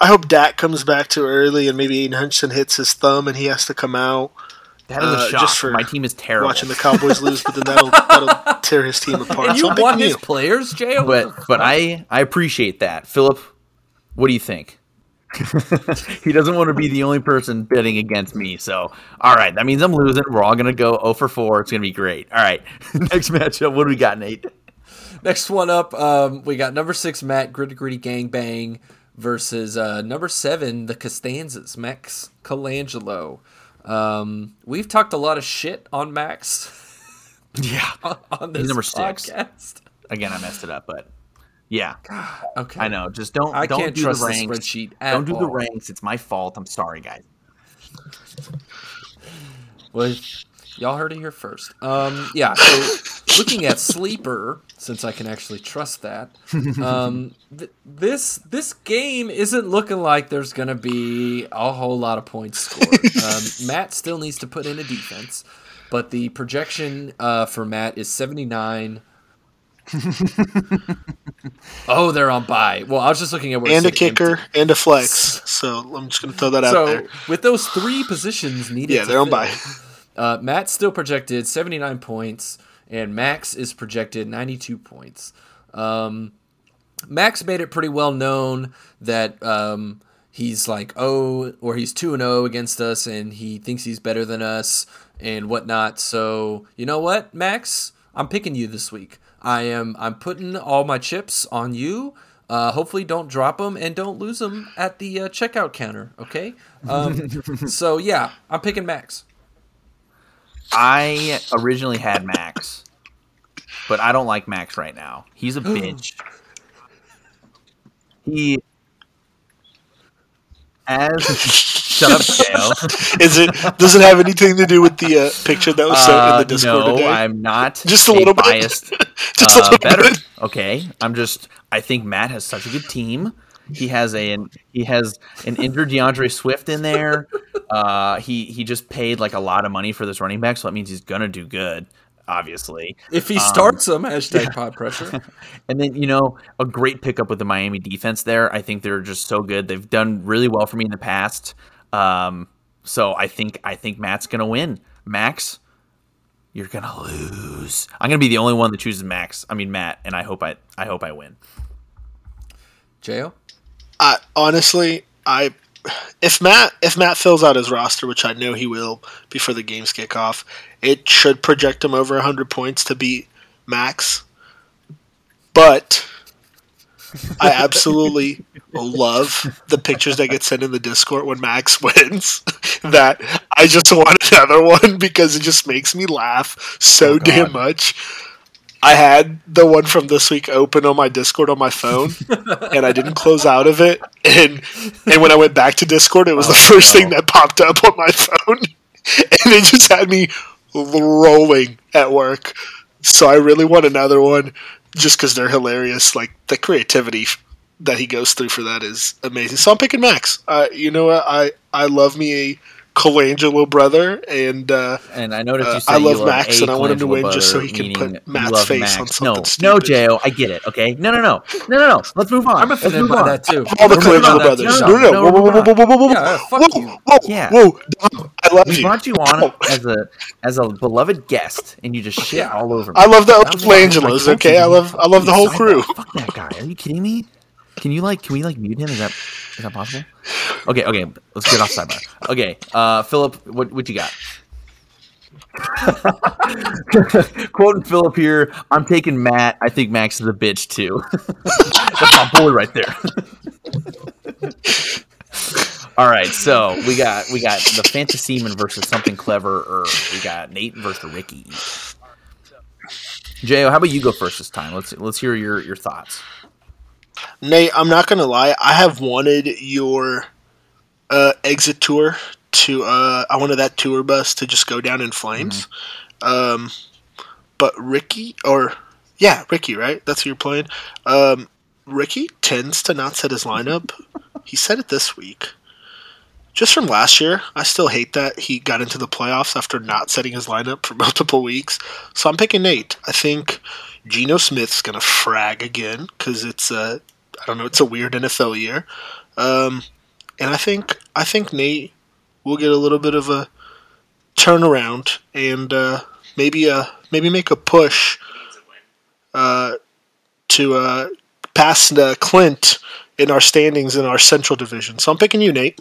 I hope Dak comes back too early, and maybe Aidan Hutchinson hits his thumb, and he has to come out. That is Uh, a shock. just for My team is terrible. Watching the Cowboys lose, but then that'll that'll tear his team apart. and you I'm won picking his you. players, Jay. but but I I appreciate that, Philip. What do you think? he doesn't want to be the only person betting against me. So, all right, that means I'm losing. We're all gonna go 0 for 4. It's gonna be great. All right, next matchup. What do we got, Nate? Next one up, um, we got number six Matt Gritty Gritty Gang Bang versus uh, number seven the Costanzas Max Colangelo. Um, we've talked a lot of shit on Max Yeah. on this number six. podcast. Again, I messed it up, but yeah, Okay, I know. Just don't. I don't can't do trust the the ranks. spreadsheet Don't do the ranks. It's my fault. I'm sorry, guys. Well, Y'all heard it here first. Um, yeah. So looking at sleeper, since I can actually trust that, um, th- this this game isn't looking like there's gonna be a whole lot of points scored. Um, Matt still needs to put in a defense, but the projection uh, for Matt is seventy nine. Oh, they're on bye. Well, I was just looking at where and a said empty. kicker and a flex. So I'm just gonna throw that out So there. with those three positions needed, Yeah, they're on bye. Uh, Matt's still projected 79 points, and Max is projected 92 points. Um, Max made it pretty well known that um, he's like oh, or he's two and zero against us, and he thinks he's better than us and whatnot. So you know what, Max, I'm picking you this week. I am. I'm putting all my chips on you. Uh, hopefully, don't drop them and don't lose them at the uh, checkout counter. Okay. Um, so yeah, I'm picking Max. I originally had Max, but I don't like Max right now. He's a bitch. He as shut up, Dale. Is it? Does it have anything to do with the uh, picture that was sent in Uh, the Discord no, today? I'm not Just a little bit. biased. Just a uh, little better. bit. Okay, I'm just. I think Matt has such a good team. He has a he has an injured D'Andre Swift in there. Uh, he he just paid like a lot of money for this running back, so that means he's gonna do good. Obviously, If he starts them, hashtag pod pressure. and then you know a great pickup with the Miami defense there. I think they're just so good. They've done really well for me in the past. Um, so I think I think Matt's gonna win. Max, you're gonna lose. I'm gonna be the only one that chooses Max. I mean Matt, and I hope I I hope I win. Jo? I honestly, I if Matt if Matt fills out his roster, which I know he will before the games kick off, it should project him over 100 points to beat Max. But I absolutely love the pictures that get sent in the Discord when Max wins. that I just want another one because it just makes me laugh so Oh, damn much. I had the one from this week open on my Discord on my phone, and I didn't close out of it. And and when I went back to Discord, it was the Oh, first thing that popped up on my phone, and it just had me rolling at work. So I really want another one, just because they're hilarious. Like the creativity that he goes through for that is amazing. So I'm picking Max. Uh, you know what? I I love me a Colangelo brother, and uh, And I noticed Uh, you said I love love Max, a and I want him to Colangelo win just so he can put you Matt's love face on Max. something No, no, stupid. Jo, I get it. Okay, no, no, no, no, no, no. Let's move on. I'm Let's offended move by on. that too. all the We're moving on. Colangelo brothers. No, No, no, no, no. Whoa, we're whoa, whoa, moving whoa, whoa, whoa, whoa, Yeah, fuck whoa, you. Yeah. I love We you. brought you on No, as a as a beloved guest, and you just shit Yeah. all over me. I love the I told Colangelos. Okay, I love I love the whole crew. Fuck that guy. Are you kidding me? Can you like can we like mute him? Is that is that possible? Okay, okay. Let's get off sidebar. Okay, uh, Philip, what what you got? Quoting Philip here. I'm taking Matt. I think Max is a bitch too. That's my boy right there. All right, so we got we got the fantasy man versus something clever, or we got Nate versus Ricky. Jo, how about you go first this time? Let's let's hear your your thoughts. Nate, I'm not gonna lie. I have wanted your uh, exit tour to. Uh, I wanted that tour bus to just go down in flames. Um, but Ricky, or yeah, Ricky, right? That's who you're playing. Um, Ricky tends to not set his lineup. he said it this week. Just from last year, I still hate that he got into the playoffs after not setting his lineup for multiple weeks. So I'm picking Nate. I think Geno Smith's gonna frag again because it's a, I don't know, it's a weird NFL year, um, and I think I think Nate will get a little bit of a turnaround and uh, maybe uh maybe make a push uh, to uh, pass uh, Clint in our standings in our Central Division. So I'm picking you, Nate.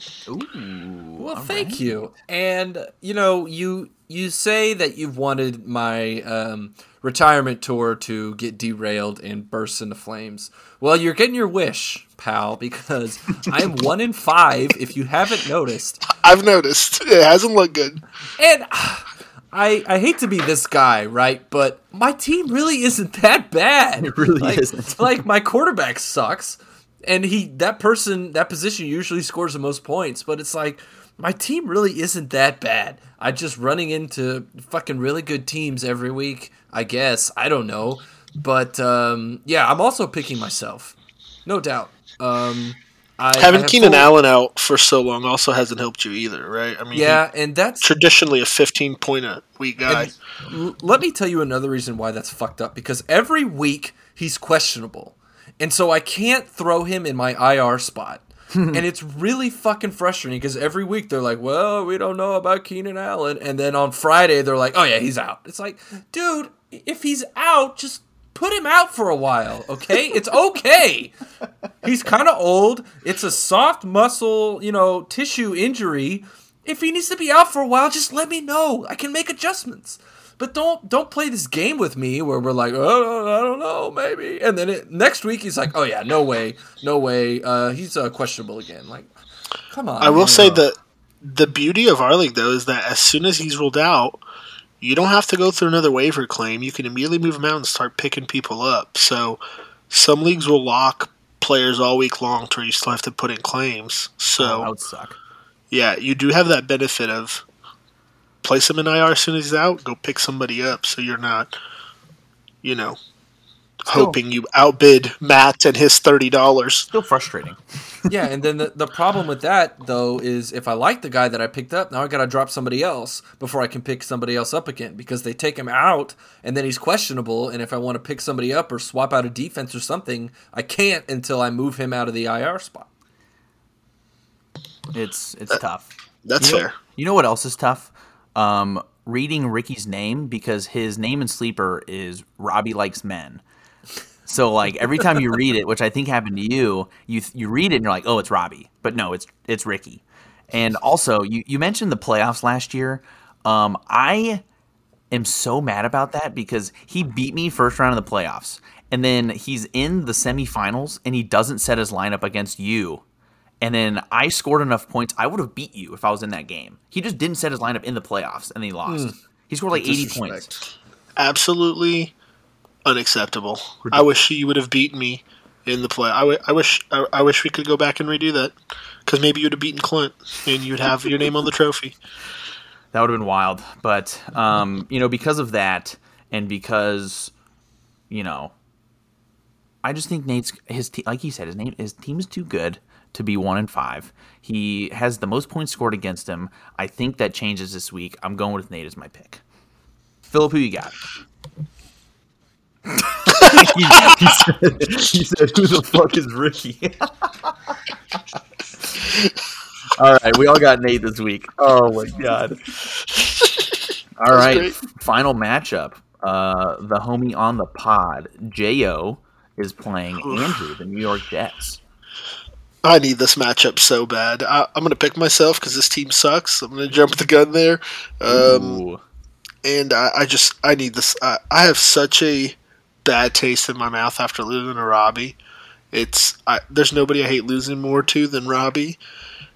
Well, thank you. And you know, you you say that you've wanted my um, retirement tour to get derailed and burst into flames. Well, you're getting your wish, pal, because I am one in five. If you haven't noticed, I've noticed it hasn't looked good. and I I hate to be this guy, right? But my team really isn't that bad. It really like, isn't. like my quarterback sucks, and he that person that position usually scores the most points. But it's like my team really isn't that bad. I just running into fucking really good teams every week. I guess I don't know, but um, yeah, I'm also picking myself, no doubt. Um, I, Having I Keenan Allen out for so long also hasn't helped you either, right? I mean, Yeah, and that's traditionally a 15 point a week guy. L- let me tell you another reason why that's fucked up because every week he's questionable. And so I can't throw him in my IR spot. and it's really fucking frustrating because every week they're like, well, we don't know about Keenan Allen. And then on Friday they're like, oh, yeah, he's out. It's like, dude, if he's out, just put him out for a while, okay? It's okay. he's kind of old. It's a soft muscle, you know, tissue injury. If he needs to be out for a while, just let me know. I can make adjustments. But don't don't play this game with me where we're like, oh, I don't know, maybe. And then it, next week he's like, oh yeah, no way, no way. Uh, he's uh, questionable again. Like, come on. I will say that the beauty of our league, though, is that as soon as he's ruled out, you don't have to go through another waiver claim. You can immediately move him out and start picking people up. So some leagues will lock players all week long to where you still have to put in claims. So that would suck. yeah, you do have that benefit of place him in IR as soon as he's out, go pick somebody up so you're not, you know, Still- hoping you outbid Matt and his $30. Still frustrating. yeah, and then the, the problem with that though is if I like the guy that I picked up, now I gotta drop somebody else before I can pick somebody else up again because they take him out and then he's questionable. And if I want to pick somebody up or swap out a defense or something, I can't until I move him out of the IR spot. It's it's uh, tough. That's you know, fair. You know what else is tough? Um, reading Ricky's name because his name in sleeper is Robbie likes men. So like every time you read it, which I think happened to you, you you read it and you're like, oh, it's Robbie, but no, it's it's Ricky. And also, you you mentioned the playoffs last year. Um, I am so mad about that because he beat me first round of the playoffs, and then he's in the semifinals and he doesn't set his lineup against you. And then I scored enough points, I would have beat you if I was in that game. He just didn't set his lineup in the playoffs and then he lost. He scored like 80 points. Absolutely unacceptable. I wish you would have beaten me in the play. I, w- I wish I, I wish we could go back and redo that because maybe you'd have beaten Clint and you'd have your name on the trophy. That would have been wild. But um, you know, because of that, and because you know, I just think Nate's his te- like he said, his name his team is too good to be one and five. He has the most points scored against him. I think that changes this week. I'm going with Nate as my pick. Philip, who you got? he, he said, he said, "Who the fuck is Ricky?" all right, we all got Nate this week. Oh my god! All right, great. final matchup. Uh, the homie on the pod, Jo, is playing Andrew, the New York Jets. I need this matchup so bad. I, I'm going to pick myself because this team sucks. I'm going to jump the gun there. Um, and I, I just I need this. I, I have such a bad taste in my mouth after losing to Robbie. It's I, there's nobody I hate losing more to than Robbie.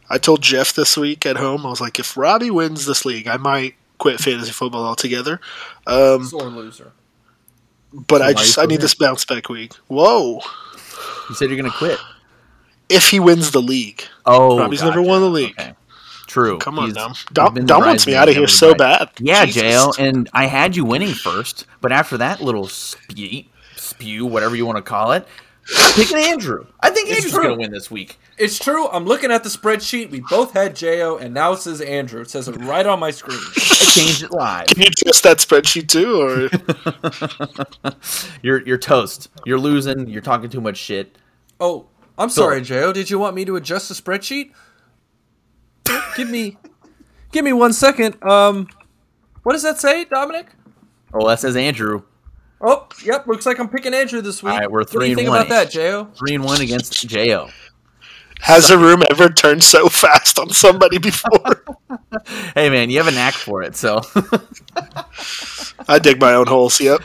I told Jeff this week at home. I was like, if Robbie wins this league, I might quit fantasy football altogether. Um, Sore loser. but I just I need this bounce back week. Whoa! You said you're gonna quit. If he wins the league, Oh, Robbie's never won the league. Okay. True. come on, He's- Dom. Dom, Dom wants me out of here so bad. Yeah, Jesus. Jo, and I had you winning first, but after that little spew, spew, whatever you want to call it, picking Andrew. I think It's Andrew's gonna win this week. It's true. I'm looking at the spreadsheet. We both had Jo, and now it says Andrew. It says it right on my screen. I changed it live. Can you trust that spreadsheet too, or You're you're toast. You're losing. You're talking too much shit. Oh, I'm sorry, Jo. Did you want me to adjust the spreadsheet? give me, give me one second. Um, what does that say, Dominic? Oh, that says Andrew. Oh, yep. Looks like I'm picking Andrew this week. All right, we're three What do three you and think one about that. Jo? Three and one against Jo. has a room ever turned so fast on somebody before? Hey man, you have a knack for it. So, I dig my own holes. Yep.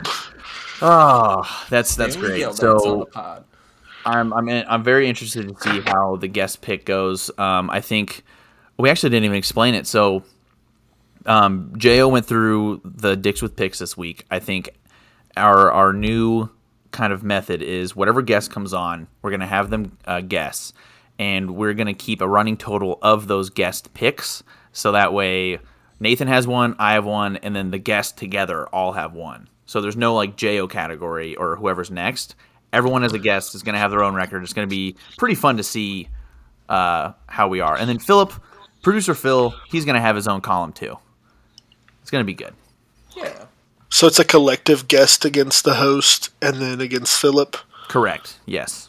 oh, that's that's Man, great. yelled on the So I'm I'm I'm very interested to see how the guest pick goes. Um, I think we actually didn't even explain it. So, um, Jo went through the dicks with picks this week. I think our our new kind of method is whatever guest comes on, we're gonna have them uh, guess, and we're gonna keep a running total of those guest picks, so that way Nathan has one, I have one, and then the guests together all have one. So there's no like JO category or whoever's next. Everyone as a guest is gonna have their own record. It's gonna be pretty fun to see uh, how we are. And then Philip, producer Phil, he's gonna have his own column too. It's gonna be good. Yeah. So it's a collective guest against the host, and then against Philip. Correct. Yes.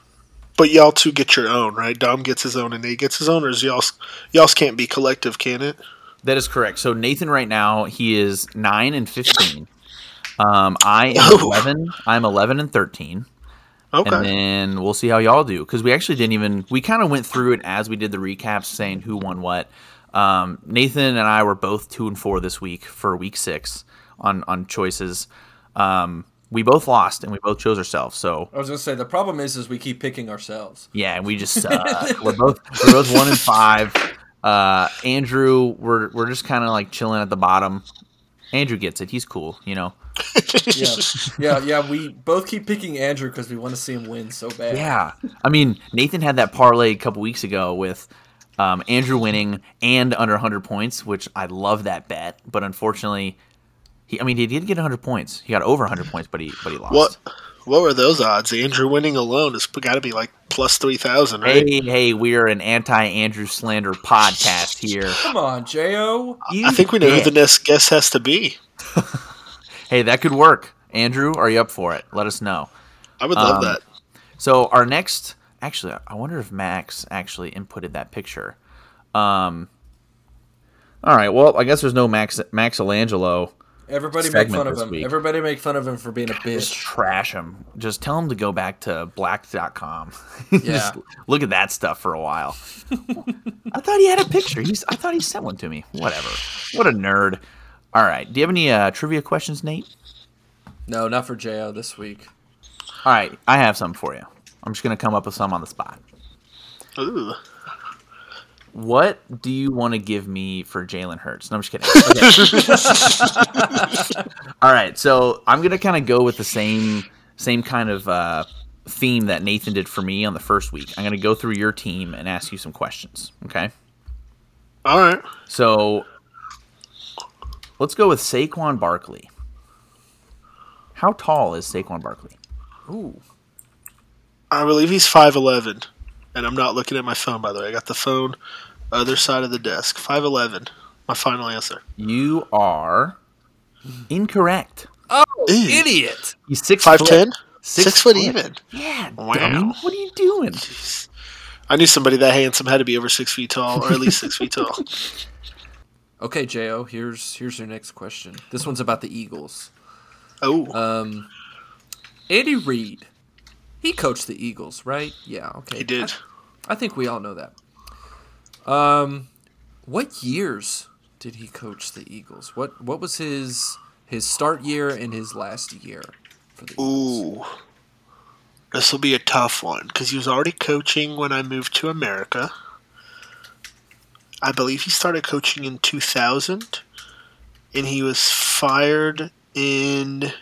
But y'all two get your own, right? Dom gets his own, and Nate gets his own, or is y'all's y'all's can't be collective, can it? That is correct. So Nathan right now he is nine and fifteen. Um, I am Oh. eleven. I'm eleven and thirteen. Okay. And then we'll see how y'all do because we actually didn't even we kind of went through it as we did the recaps, saying who won what. Um, Nathan and I were both two and four this week for week six on on choices. Um, we both lost and we both chose ourselves. So I was gonna say the problem is is we keep picking ourselves. yeah, and we just suck. we're both we're both one and five. Uh, Andrew, we're we're just kind of like chilling at the bottom. Andrew gets it. He's cool, you know. Yeah, yeah, yeah. We both keep picking Andrew because we want to see him win so bad. Yeah, I mean Nathan had that parlay a couple weeks ago with um, Andrew winning and under 100 points, which I love that bet. But unfortunately, he I mean he did get 100 points. He got over 100 points, but he but he lost. What what were those odds? Andrew winning alone has got to be like plus three thousand, right? Hey, hey, we are an anti-Andrew slander podcast here. Come on, Jo. I think we know who the next guest has to be. Hey, that could work. Andrew, are you up for it? Let us know. I would love Um, that. So our next, actually, I wonder if Max actually inputted that picture. Um. All right. Well, I guess there's no Max Maxilangelo. Everybody make fun of him. week. Everybody make fun of him for being a Just bitch. trash him. Just tell him to go back to black.com. Yeah. Just look at that stuff for a while. I thought he had a picture. He's I thought he sent one to me. Whatever. What a nerd. All right. Do you have any uh, trivia questions, Nate? No, not for Jo this week. All right. I have some for you. I'm just gonna come up with some on the spot. Ooh. What do you want to give me for Jalen Hurts? No, I'm just kidding. Okay. All right, so I'm gonna kind of go with the same same kind of uh, theme that Nathan did for me on the first week. I'm gonna go through your team and ask you some questions. Okay, All right. so let's go with Saquon Barkley. How tall is Saquon Barkley? Ooh. I believe he's five eleven, and I'm not looking at my phone. By the way, I got the phone other side of the desk. Five eleven. My final answer. You are incorrect. Oh, Ew. idiot! He's six Five foot. Six Six, foot foot. even. Yeah, Wow. dummy. What are you doing? I knew somebody that handsome had to be over six feet tall, or at least six feet tall. Okay, Jo. Here's here's your next question. This one's about the Eagles. Oh, Um, Andy Reid. He coached the Eagles, right? Yeah. Okay. he did. I think we all know that. Um, what years did he coach the Eagles? What what was his his start year and his last year for the Eagles? Ooh, this will be a tough one because he was already coaching when I moved to America. I believe he started coaching in 2000, and he was fired in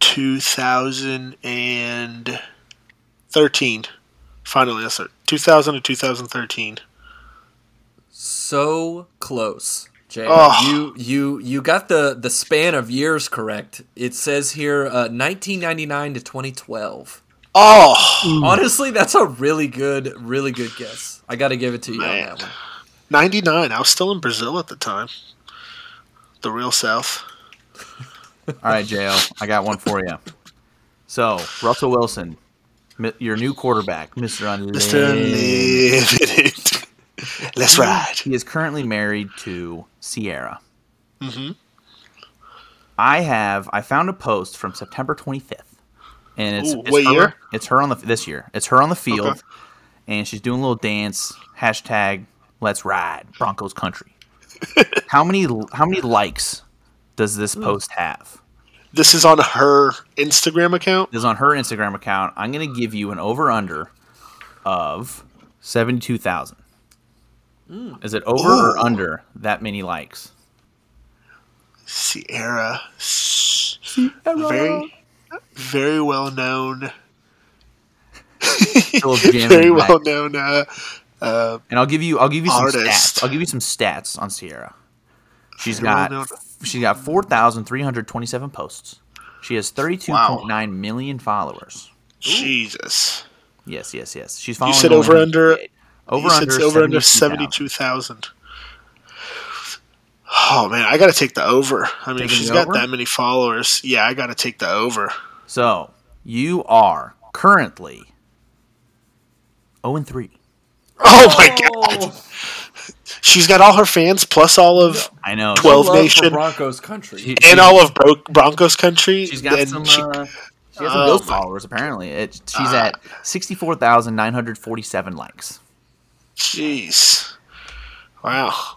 2013. Final answer 2000 to 2013. So close, Jay. Oh. You you you got the the span of years correct. It says here uh, 1999 to 2012. Oh, Honestly, that's a really good really good guess. I got to give it to you Man. on that one. 99. I was still in Brazil at the time. The real South. All right, Jo, I got one for you. So, Russell Wilson, your new quarterback, Mr. Mr. Unlimited. Unlimited. Let's ride. He is currently married to Ciara. hmm I have I found a post from September 25th, and it's, Ooh, it's what her, year? It's her on the this year. It's her on the field, Okay. and she's doing a little dance. Hashtag Let's ride Broncos country. how many how many likes does this post have? This is on her Instagram account. This is on her Instagram account. I'm gonna give you an over under of seventy two thousand. Hmm. Is it over or under that many likes? Ciara. Ciara. Very, very well known. Very and well known. Uh, uh, And I'll give you I'll give you some Artist. stats. I'll give you some stats on Ciara. She's Very got well she's got four thousand three hundred twenty seven posts. She has thirty two point nine million followers. Jesus. Yes, yes, yes. She's following. said over under- 158. Over you under over under 72,000. seventy two thousand. Oh man, I got to take the over. I mean, she's got over? that many followers. Yeah, I got to take the over. So you are currently zero and three. Oh my god, she's got all her fans plus all of I know. 12 Love for Nation. Broncos country. She- and all of Bro- Broncos country. She's got and some. she- uh, she has some Oh ghost my- followers apparently. It, she's at sixty four thousand nine hundred forty seven likes. Jeez, wow,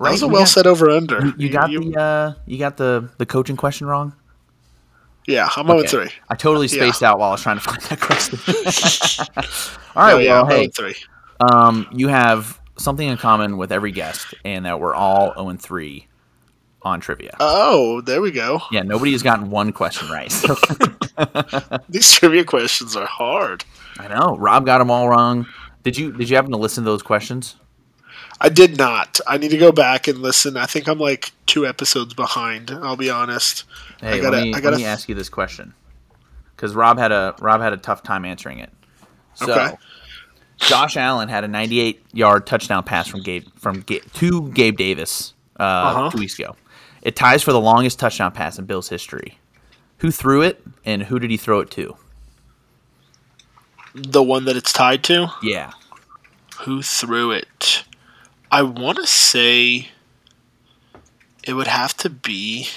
that was a well got- set over under. You, you got the uh, you got the the coaching question wrong. yeah. I'm on Okay. three. I totally Yeah. spaced out while I was trying to find that question. All right, Oh, yeah, well, I'm hey, three. um, you have something in common with every guest, and that we're all zero and three on trivia. Oh, there we go. yeah, nobody has gotten one question right. These trivia questions are hard. I know Rob got them all wrong. Did you Did you happen to listen to those questions? I did not. I need to go back and listen. I think I'm like two episodes behind. I'll be honest. Hey, I gotta- let me I gotta- let me ask you this question because Rob had a Rob had a tough time answering it. So, Okay. Josh Allen had a 98 yard touchdown pass from Gabe from Gabe, to Gabe Davis uh, Uh-huh. two weeks ago. It ties for the longest touchdown pass in Bills history. Who threw it and who did he throw it to? The one that it's tied to. Yeah, Who threw it? I want to say it would have to be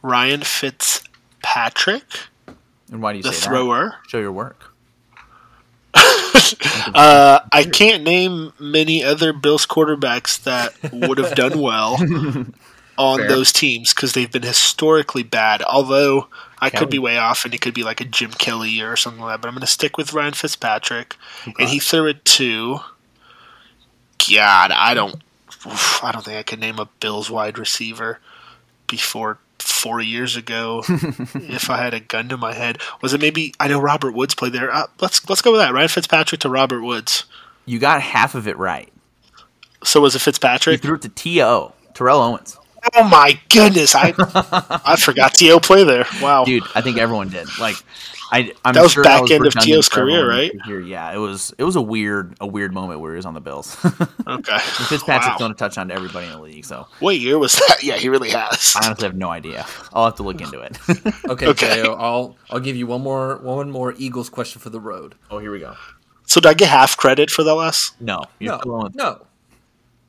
Ryan Fitzpatrick, and why do you the say thrower. that? Show your work. Uh, I can't name many other Bills quarterbacks that would have done well on Fair. those teams because they've been historically bad. Although I Kelly. could be way off, and it could be like a Jim Kelly or something like that. But I'm going to stick with Ryan Fitzpatrick, and he threw it to. God, I don't. oof, I don't think I could name a Bills wide receiver before four years ago. if I had a gun to my head, was it maybe? I know Robert Woods played there. Uh, let's let's go with that. Ryan Fitzpatrick to Robert Woods. You got half of it right. So was it He Fitzpatrick? threw it to T.O. Terrell Owens. Oh my goodness! I I forgot T.O. play there. Wow. Dude, I think everyone did. Like, I I'm That was sure back was end of redundant T.O.'s for career, right? to hear. Yeah, it was. It was a weird, a weird moment where he was on the Bills. Okay. Fitzpatrick's Wow. to touch on to everybody in the league, so What year was that? Yeah, he really has. I honestly have no idea. I'll have to look into it. Okay, Okay. Jo, I'll I'll give you one more one more Eagles question for the road. oh, here we go. So did I get half credit for that last? No, you're No, still no,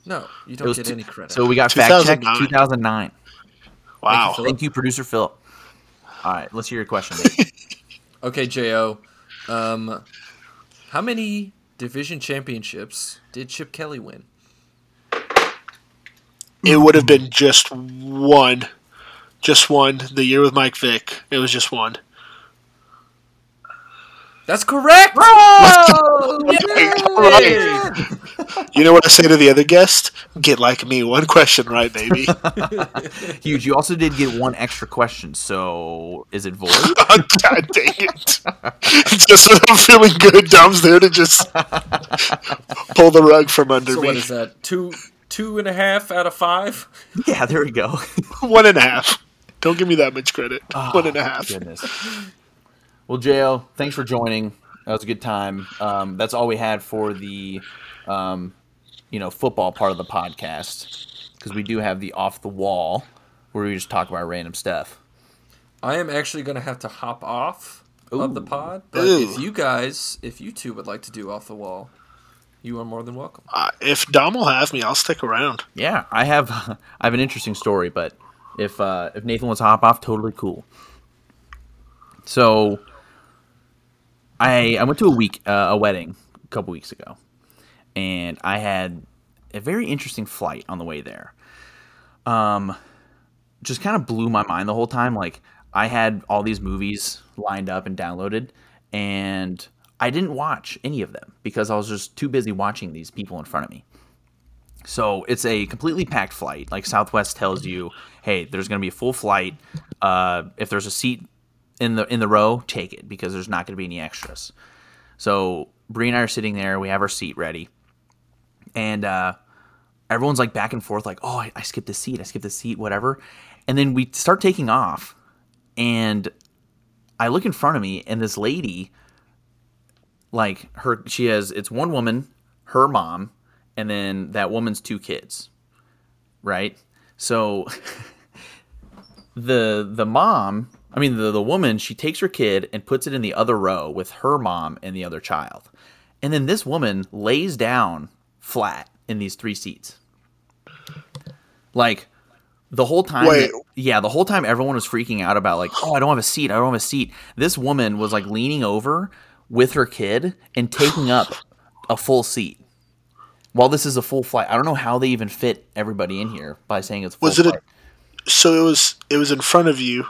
no. You don't get two- any credit. So we got fact check 2009. 2009. Wow. Philip. Thank you, producer Phil. All right, let's hear your question. Okay, Jo. Um, how many division championships did Chip Kelly win? It would have been just one. Just one. The year with Mike Vick. It was just one. That's correct. Right. You know what I say to the other guest? Get like me. One question right, baby. Huge. You also did get one extra question. So is it void? Oh, God dang it. just when I'm feeling good, Dom's there to just pull the rug from under So me. what is that? Two two and a half out of five. yeah, there we go. One and a half. Don't give me that much credit. Ah, one and a half. Goodness. Well, Jo, thanks for joining. That was a good time. Um, that's all we had for the, um, you know, football part of the podcast because we do have the off the wall where we just talk about random stuff. I am actually going to have to hop off of the pod, but Ooh. if you guys, if you two would like to do off the wall, you are more than welcome. Uh, if Dom will have me, I'll stick around. Yeah, I have I have an interesting story, but if uh, if Nathan wants to hop off, totally cool. So, I I went to a week uh, a wedding a couple weeks ago, and I had a very interesting flight on the way there. Um, just kind of blew my mind the whole time. Like I had all these movies lined up and downloaded, and I didn't watch any of them because I was just too busy watching these people in front of me. So it's a completely packed flight. Like Southwest tells you, hey, there's going to be a full flight. Uh, if there's a seat in the in the row, take it because there's not going to be any extras. So Bree and I are sitting there. We have our seat ready, and uh, everyone's like back and forth, like, "Oh, I, I skipped a seat. I skipped a seat. Whatever." And then we start taking off, and I look in front of me, and this lady, like her, she has it's one woman, her mom, and then that woman's two kids, right? So the the mom, I mean the the woman, she takes her kid and puts it in the other row with her mom and the other child. And then this woman lays down flat in these three seats. Like the whole time Wait. yeah, the whole time everyone was freaking out about like, "Oh, I don't have a seat. I don't have a seat." This woman was like leaning over with her kid and taking up a full seat. While this is a full flight, I don't know how they even fit everybody in here by saying it's full Was it a- So it was it was in front of you.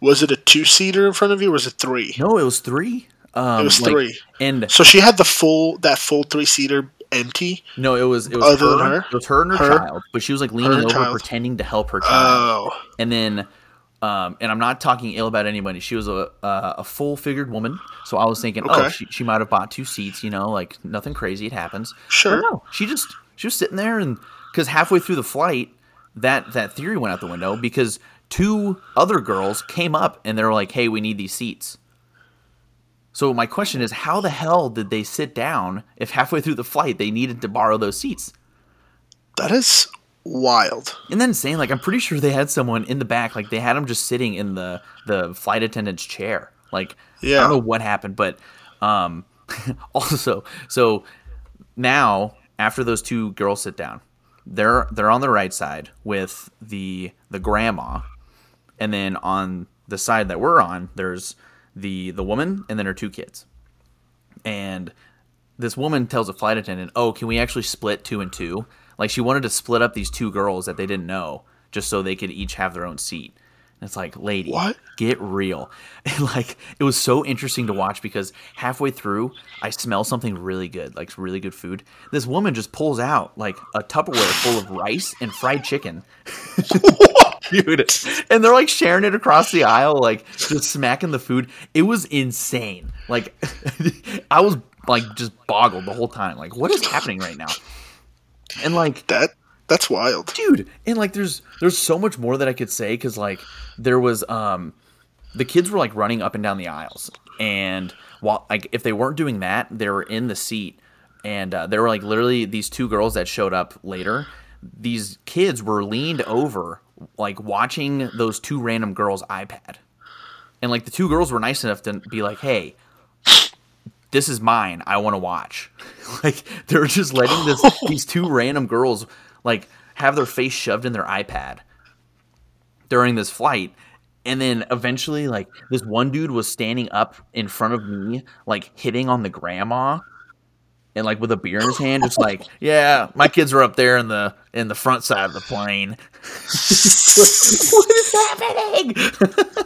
Was it a two seater in front of you, or was it three? No, it was three. Um, It was like- three. And So she had the full that full three seater empty. no, it was it was her, her? It was her and her, Her? child, but she was like leaning over, child. pretending to help her child. Oh, and then, um, and I'm not talking ill about anybody. She was a a, a full figured woman, so I was thinking, oh, she, she might have bought two seats. You know, like nothing crazy. It happens. Sure. But no, she just she was sitting there, and because halfway through the flight, that that theory went out the window because two other girls came up and they were like, hey, we need these seats. So my question is, how the hell did they sit down if halfway through the flight they needed to borrow those seats? that is wild. And then saying like I'm pretty sure they had someone in the back, like they had them just sitting in the the flight attendant's chair. Like yeah. I don't know what happened, but um also so now after those two girls sit down, they're they're on the right side with the the grandma, and then on the side that we're on, there's the the woman and then her two kids. And this woman tells a flight attendant, "Oh, can we actually split two and two? Like she wanted to split up these two girls that they didn't know, just so they could each have their own seat." And it's like, lady, What? get real. And like it was so interesting to watch because halfway through, I smell something really good, like really good food. This woman just pulls out like a Tupperware full of rice and fried chicken. Dude. And they're like sharing it across the aisle, like just smacking the food. It was insane. Like I was like just boggled the whole time. Like, what is happening right now? And like That that's wild. dude and like there's there's so much more that i could say because like there was um the kids were like running up and down the aisles and while like if they weren't doing that they were in the seat and uh, there were like literally these two girls that showed up later these kids were leaned over like watching those two random girls ipad and like the two girls were nice enough to be like hey this is mine. I want to watch. like they're just letting this these two random girls like have their face shoved in their iPad during this flight. And then eventually like this one dude was standing up in front of me like hitting on the grandma and like with a beer in his hand just like, "Yeah, my kids are up there in the in the front side of the plane." what is happening?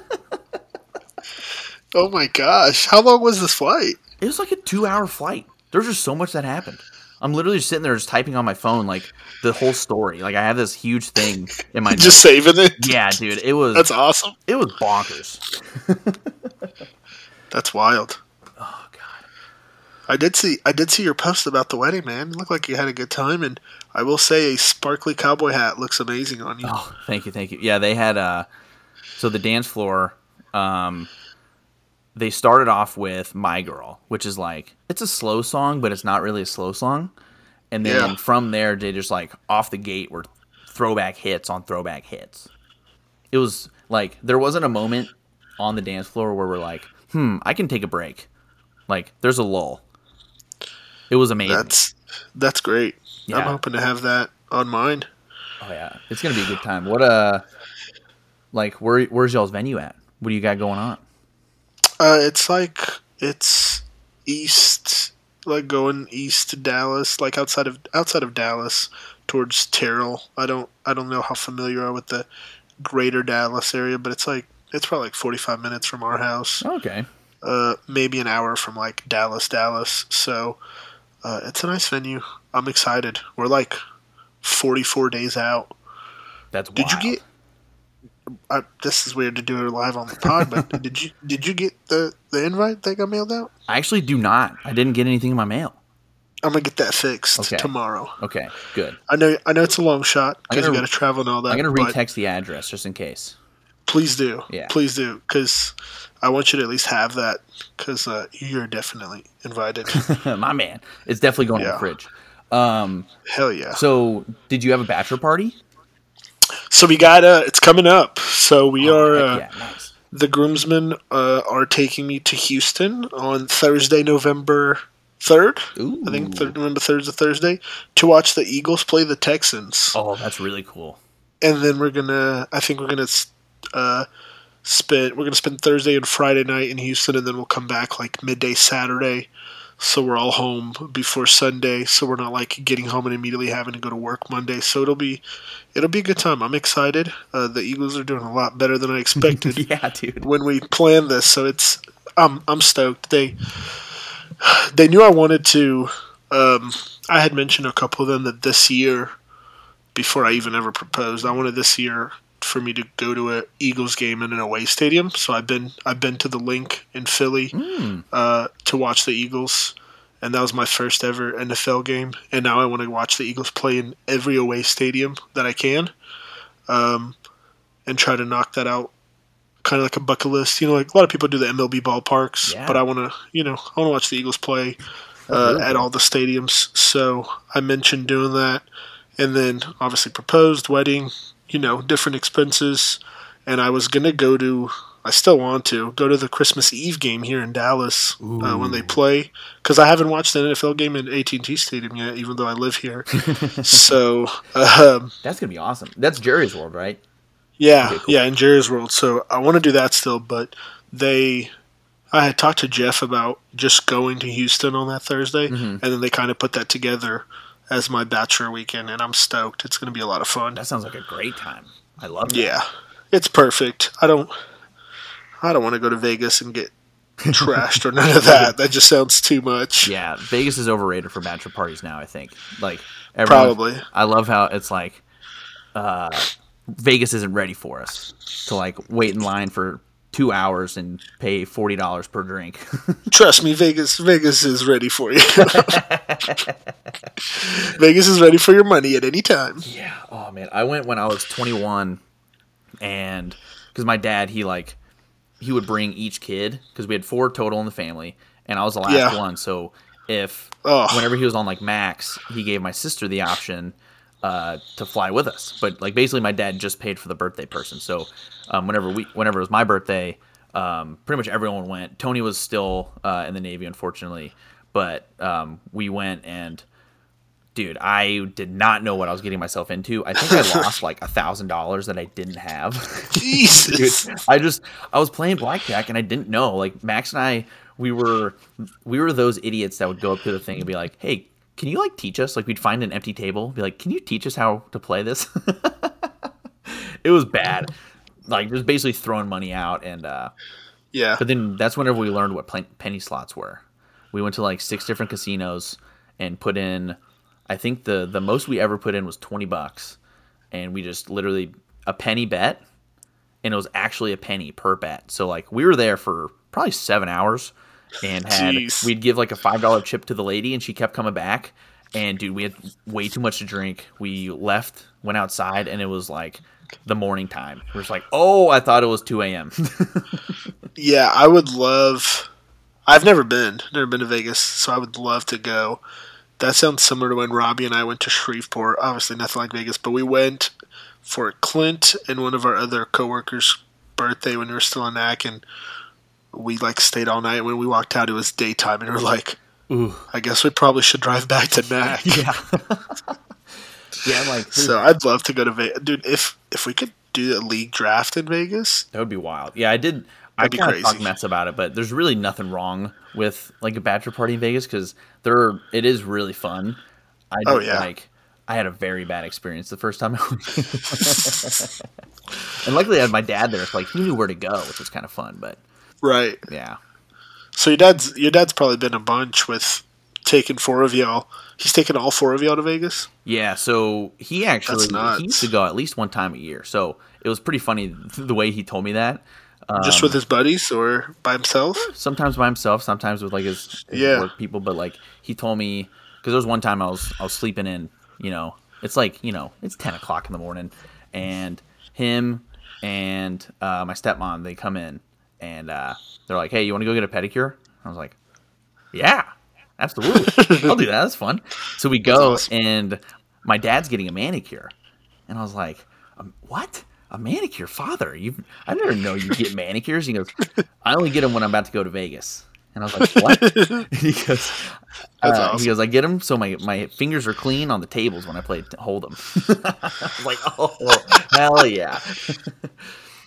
Oh my gosh! How long was this flight? It was like a two hour flight. There's just so much that happened. I'm literally just sitting there just typing on my phone like the whole story. Like I have this huge thing in my Just saving it. Yeah, dude. It was That's awesome. it was bonkers. That's wild. I did see I did see your post about the wedding, man. It looked like you had a good time, and I will say a sparkly cowboy hat looks amazing on you. Oh, thank you, thank you. Yeah, they had uh so the dance floor um they started off with My Girl, which is like it's a slow song, but it's not really a slow song. And then Yeah. from there they just like off the gate were throwback hits on throwback hits. It was like there wasn't a moment on the dance floor where we're like, "Hmm, I can take a break." Like there's a lull. It was amazing. That's that's great. I'm hoping to have that on mine. Oh yeah, it's gonna be a good time. What uh, like where where's y'all's venue at? What do you got going on? Uh, it's like it's east, like going east to Dallas, like outside of outside of Dallas towards Terrell. I don't I don't know how familiar you are with the greater Dallas area, but it's like it's probably like 45 minutes from our house. Okay, uh, maybe an hour from like Dallas, Dallas. So uh, it's a nice venue. I'm excited. We're like 44 days out. that's Did wild. you get? I, this is weird to do it live on the pod, but did you did you get the the invite that got mailed out? I actually do not. I didn't get anything in my mail. I'm gonna get that fixed Okay. tomorrow. Okay, good. I know I know it's a long shot because you got to travel and all that. I'm gonna retext the address just in case. Please do. Yeah. Please do because I want you to at least have that because uh, you're definitely invited. my man, it's definitely going in Yeah. the fridge. Um, Hell yeah. so did you have a bachelor party? So we got uh, it's coming up. So we are Heck uh, yeah, nice. the groomsmen uh, are taking me to Houston on Thursday, November third. Ooh. I think th- November third is a Thursday to watch the Eagles play the Texans, Oh, that's really cool. and then we're gonna. I think we're gonna uh, spend. We're gonna spend Thursday and Friday night in Houston, and then we'll come back like midday Saturday. So we're all home before Sunday. So we're not like getting home and immediately having to go to work Monday. So it'll be, it'll be a good time. I'm excited. Uh, the Eagles are doing a lot better than I expected. Yeah, dude. when we planned this, so it's I'm I'm stoked. They they knew I wanted to. Um, I had mentioned a couple of them that this year, before I even ever proposed, I wanted this year for me to go to a Eagles game in an away stadium. So I've been I've been to the Linc in Philly uh, to watch the Eagles. And that was my first ever NFL game. And now I want to watch the Eagles play in every away stadium that I can, um, and try to knock that out kind of like a bucket list. You know, like a lot of people do the MLB ballparks, Yeah. but I want to, you know, I want to watch the Eagles play uh, at all the stadiums. So I mentioned doing that, and then obviously proposed wedding, you know, different expenses, and I was gonna go to. I still want to go to the Christmas Eve game here in Dallas uh, when they play because I haven't watched an NFL game in AT&T Stadium yet, even though I live here. so um, That's gonna be awesome. That's Jerry's World, right? yeah, Okay, cool. yeah, in Jerry's World. So I want to do that still, but they, I had talked to Jeff about just going to Houston on that Thursday, Mm-hmm. and then they kind of put that together as my bachelor weekend, and I'm stoked. It's going to be a lot of fun. That sounds like a great time. I love it. Yeah, it's perfect. I don't, I don't want to go to Vegas and get trashed or none of that. That just sounds too much. Yeah, Vegas is overrated for bachelor parties now. I think like Probably. I love how it's like uh, Vegas isn't ready for us to like wait in line for two hours and pay forty dollars per drink. Trust me, Vegas. Vegas is ready for you. Vegas is ready for your money at any time. yeah. Oh man, I went when I was twenty one, and because my dad he like he would bring each kid because we had four total in the family, and I was the last Yeah. one. So if Oh. whenever he was on like max, he gave my sister the option uh, to fly with us. But like basically, my dad just paid for the birthday person. So um, whenever we whenever it was my birthday, um, pretty much everyone went. Tony was still uh, in the Navy, unfortunately, but um, we went and. Dude, I did not know what I was getting myself into. I think I lost like a thousand dollars that I didn't have. Jesus. Dude, I just I was playing blackjack and I didn't know. Like Max and I, we were we were those idiots that would go up to the thing and be like, "Hey, can you like teach us?" Like we'd find an empty table, be like, "Can you teach us how to play this?" it was bad. Like just basically throwing money out and uh Yeah. but then that's whenever we learned what penny slots were. We went to like six different casinos and put in. I think the the most we ever put in was twenty bucks, and we just literally a penny bet, and it was actually a penny per bet. So like we were there for probably seven hours, and had Jeez. we'd give like a five dollar chip to the lady, and she kept coming back. And dude, we had way too much to drink. We left, went outside, and it was like the morning time. We're just like, oh, I thought it was two a.m. Yeah, I would love. I've never been, never been to Vegas, so I would love to go. That sounds similar to when Robbie and I went to Shreveport. Obviously, nothing like Vegas, but we went for Clint and one of our other coworkers' birthday when we were still in NAC, and we like stayed all night. When we walked out, it was daytime, and we are like, Ooh. I guess we probably should drive back to Mac. Yeah. yeah, I'm like So I'd love to go to Vegas, dude. If if we could do a league draft in Vegas, that would be wild. Yeah, I did. I kind of crazy. talked mess about it, but there's really nothing wrong with like a bachelor party in Vegas because there it is really fun. I Oh, yeah. like I had a very bad experience the first time. And luckily, I had my dad there, so like he knew where to go, which was kind of fun. But right? yeah, So your dad's your dad's probably been a bunch with taking four of y'all. He's taking all four of y'all to Vegas. Yeah, so he actually he used to go at least one time a year. So it was pretty funny the way he told me that. Just with his buddies or by himself? sometimes by himself, sometimes with like his, his Yeah. work people. But like he told me, because there was one time I was I was sleeping in, you know, it's like you know it's ten o'clock in the morning, and him and uh, my stepmom they come in and uh, they're like, hey, you want to go get a pedicure? I was like, yeah, absolutely, I'll do that. That's fun. So we go awesome. and my dad's getting a manicure, and I was like, um, what? A manicure, father? You? I never know you get manicures. He goes, I only get them when I'm about to go to Vegas. And I was like, what? He goes, uh, awesome. he goes, I get them so my, my fingers are clean on the tables when I play hold them. I was like, oh hell yeah!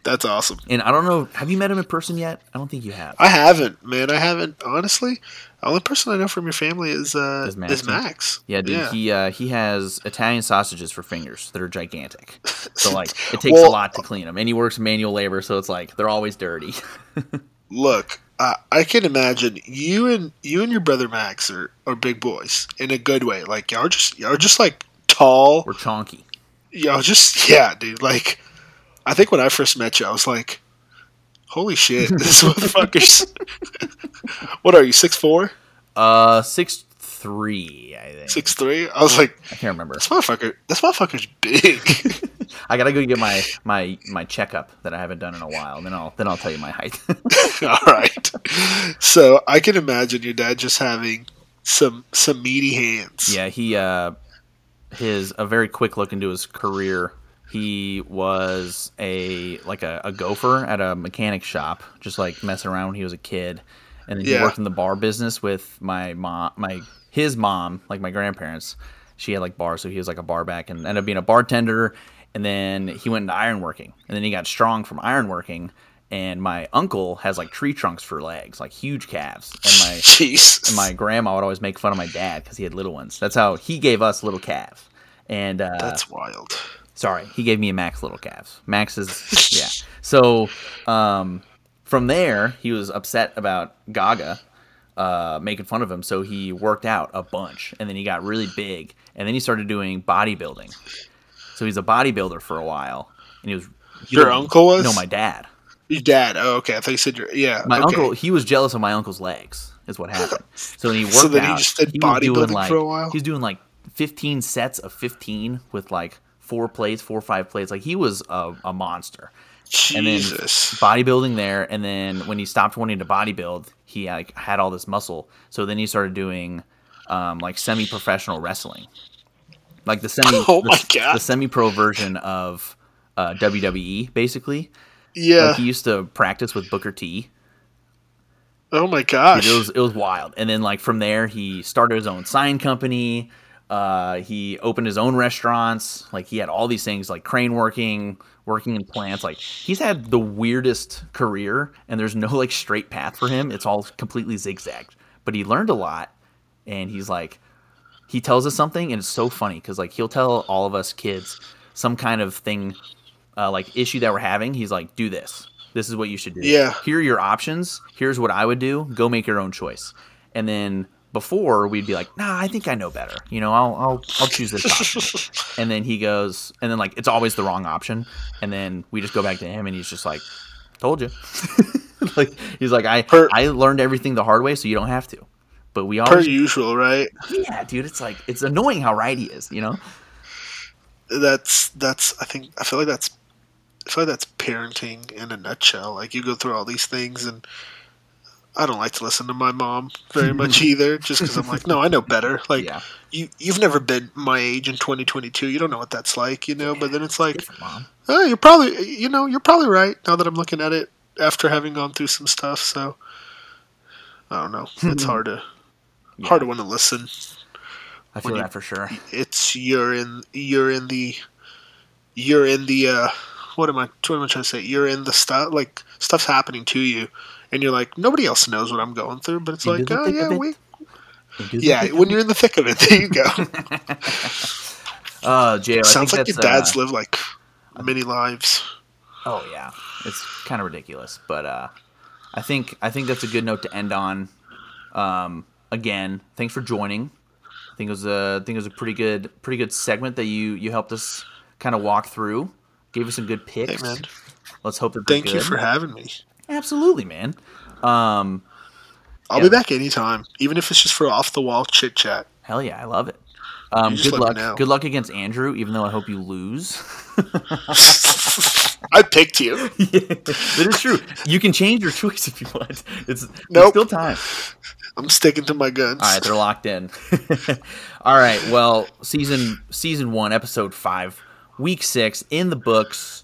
That's awesome. And I don't know, have you met him in person yet? I don't think you have. I haven't, man. I haven't. Honestly, the only person I know from your family is uh, Is is Max. Max. Yeah, dude. Yeah. He uh, he has Italian sausages for fingers that are gigantic. So like, it takes Well- a lot to clean them, and he works manual labor, so it's like they're always dirty. Look, I I can imagine you and you and your brother Max are, are big boys in a good way. Like y'all are just y'all are just like tall. We're chonky. Y'all just yeah, dude. Like I think when I first met you, I was like, "Holy shit, this motherfucker's." what are you? Six four, Uh, six three, I think. six three? I was like, I can't remember. "This motherfucker, this motherfucker's big." I gotta go get my my my checkup that I haven't done in a while. Then I'll then I'll tell you my height. All right. So I can imagine your dad just having some some meaty hands. yeah, he uh, his a very quick look into his career. He was a like a, a gopher at a mechanic shop, just like messing around when he was a kid, and then he Yeah. worked in the bar business with my mom, my his mom, like my grandparents. She had like bars, so he was like a bar back and ended up being a bartender. And then he went into ironworking, and then he got strong from ironworking. And my uncle has like tree trunks for legs, like huge calves. And my Jeez. and my grandma would always make fun of my dad because he had little ones. That's how he gave us little calves. And uh, That's wild. Sorry, he gave me a Max little calves. Max is yeah. So um, from there, he was upset about Gaga uh, making fun of him, so he worked out a bunch, and then he got really big, and then he started doing bodybuilding. So he's a bodybuilder for a while, and he was. you Your know- uncle was? No, my dad. Your dad. Oh, okay. I thought you said your yeah. My okay. uncle, he was jealous of my uncle's legs. Is what happened. So he worked So then he out, just did was doing, bodybuilding like, for a while? He's doing like 15 sets of 15 with like four plates, four or five plates. Like he was a, a monster. And then Jesus. bodybuilding there, and then when he stopped wanting to bodybuild, he like had all this muscle. So then he started doing um, like semi-professional wrestling, like the semi, Oh the, my God. the semi-pro version of uh, WWE, basically. yeah. Like he used to practice with Booker T. oh my gosh. It was it was wild. And then like from there, he started his own sign company. Uh, he opened his own restaurants. Like he had all these things like crane working, working in plants. Like he's had the weirdest career, and there's no like straight path for him. It's all completely zigzagged. But he learned a lot, and he's like, he tells us something, and it's so funny because like he'll tell all of us kids some kind of thing, uh, like issue that we're having. He's like, do this. This is what you should do. Yeah. Here are your options. Here's what I would do. Go make your own choice. And then before we'd be like, nah, I think I know better. You know, I'll I'll I'll choose this option. and then he goes, and then like it's always the wrong option. And then we just go back to him, and he's just like, told you. like he's like, I Per- I learned everything the hard way, so you don't have to. But we per usual, right? yeah, dude. It's like it's annoying how right he is. You know. That's that's. I think I feel like that's. I feel like that's parenting in a nutshell. Like you go through all these things, and I don't like to listen to my mom very much either, just because I'm like, no, I know better. Like Yeah. you, you've never been my age in 2022. You don't know what that's like, you know. But then it's like, mom. oh, you're probably, you know, you're probably right. Now that I'm looking at it after having gone through some stuff, so I don't know. It's hard to Yeah. hard to want to listen. I feel you- that for sure. It's you're in you're in the you're in the uh what am I what am I trying to say? You're in the stuff like stuff's happening to you and you're like nobody else knows what I'm going through, but it's like, oh yeah, we yeah, when you're in the thick of it, there you go. Oh, Jay, I Sounds think like your dad's uh, live like many lives. Oh yeah, it's kind of ridiculous, but uh, I think I think that's a good note to end on. Um, again, thanks for joining. I think it was a I think it was a pretty good pretty good segment that you you helped us kind of walk through. Gave us some good picks. Hey, man. Let's hope that Thank you for having me. Absolutely, man. Um, I'll Yeah. be back anytime, even if it's just for off the wall chit chat. hell yeah, I love it. Um, good luck. Good luck against Andrew. Even though I hope you lose. I picked you. That is true. You can change your choice if you want. It's, Nope. still time. I'm sticking to my guns. All right, they're locked in. All right, well, season season one, episode five, week six in the books.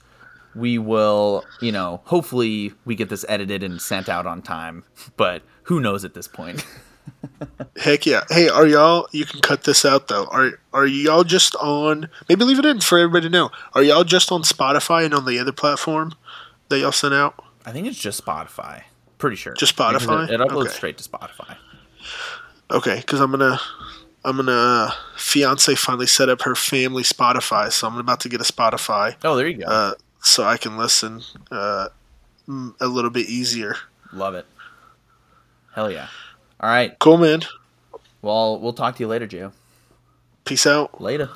We will, you know, hopefully we get this edited and sent out on time, but who knows at this point? Heck yeah. Hey, are y'all? You can cut this out though. Are are y'all just on? Maybe leave it in for everybody to know. Are y'all just on Spotify and on the other platform that y'all sent out? I think it's just Spotify. Pretty sure. Just Spotify? It, it uploads Okay. straight to Spotify. Okay, because I'm gonna, I'm gonna. Fiance finally set up her family Spotify, so I'm about to get a Spotify, Oh, there you go. uh, so I can listen uh, a little bit easier. Love it. Hell yeah. All right. Cool, man. Well, we'll talk to you later, Joe. Peace out. Later.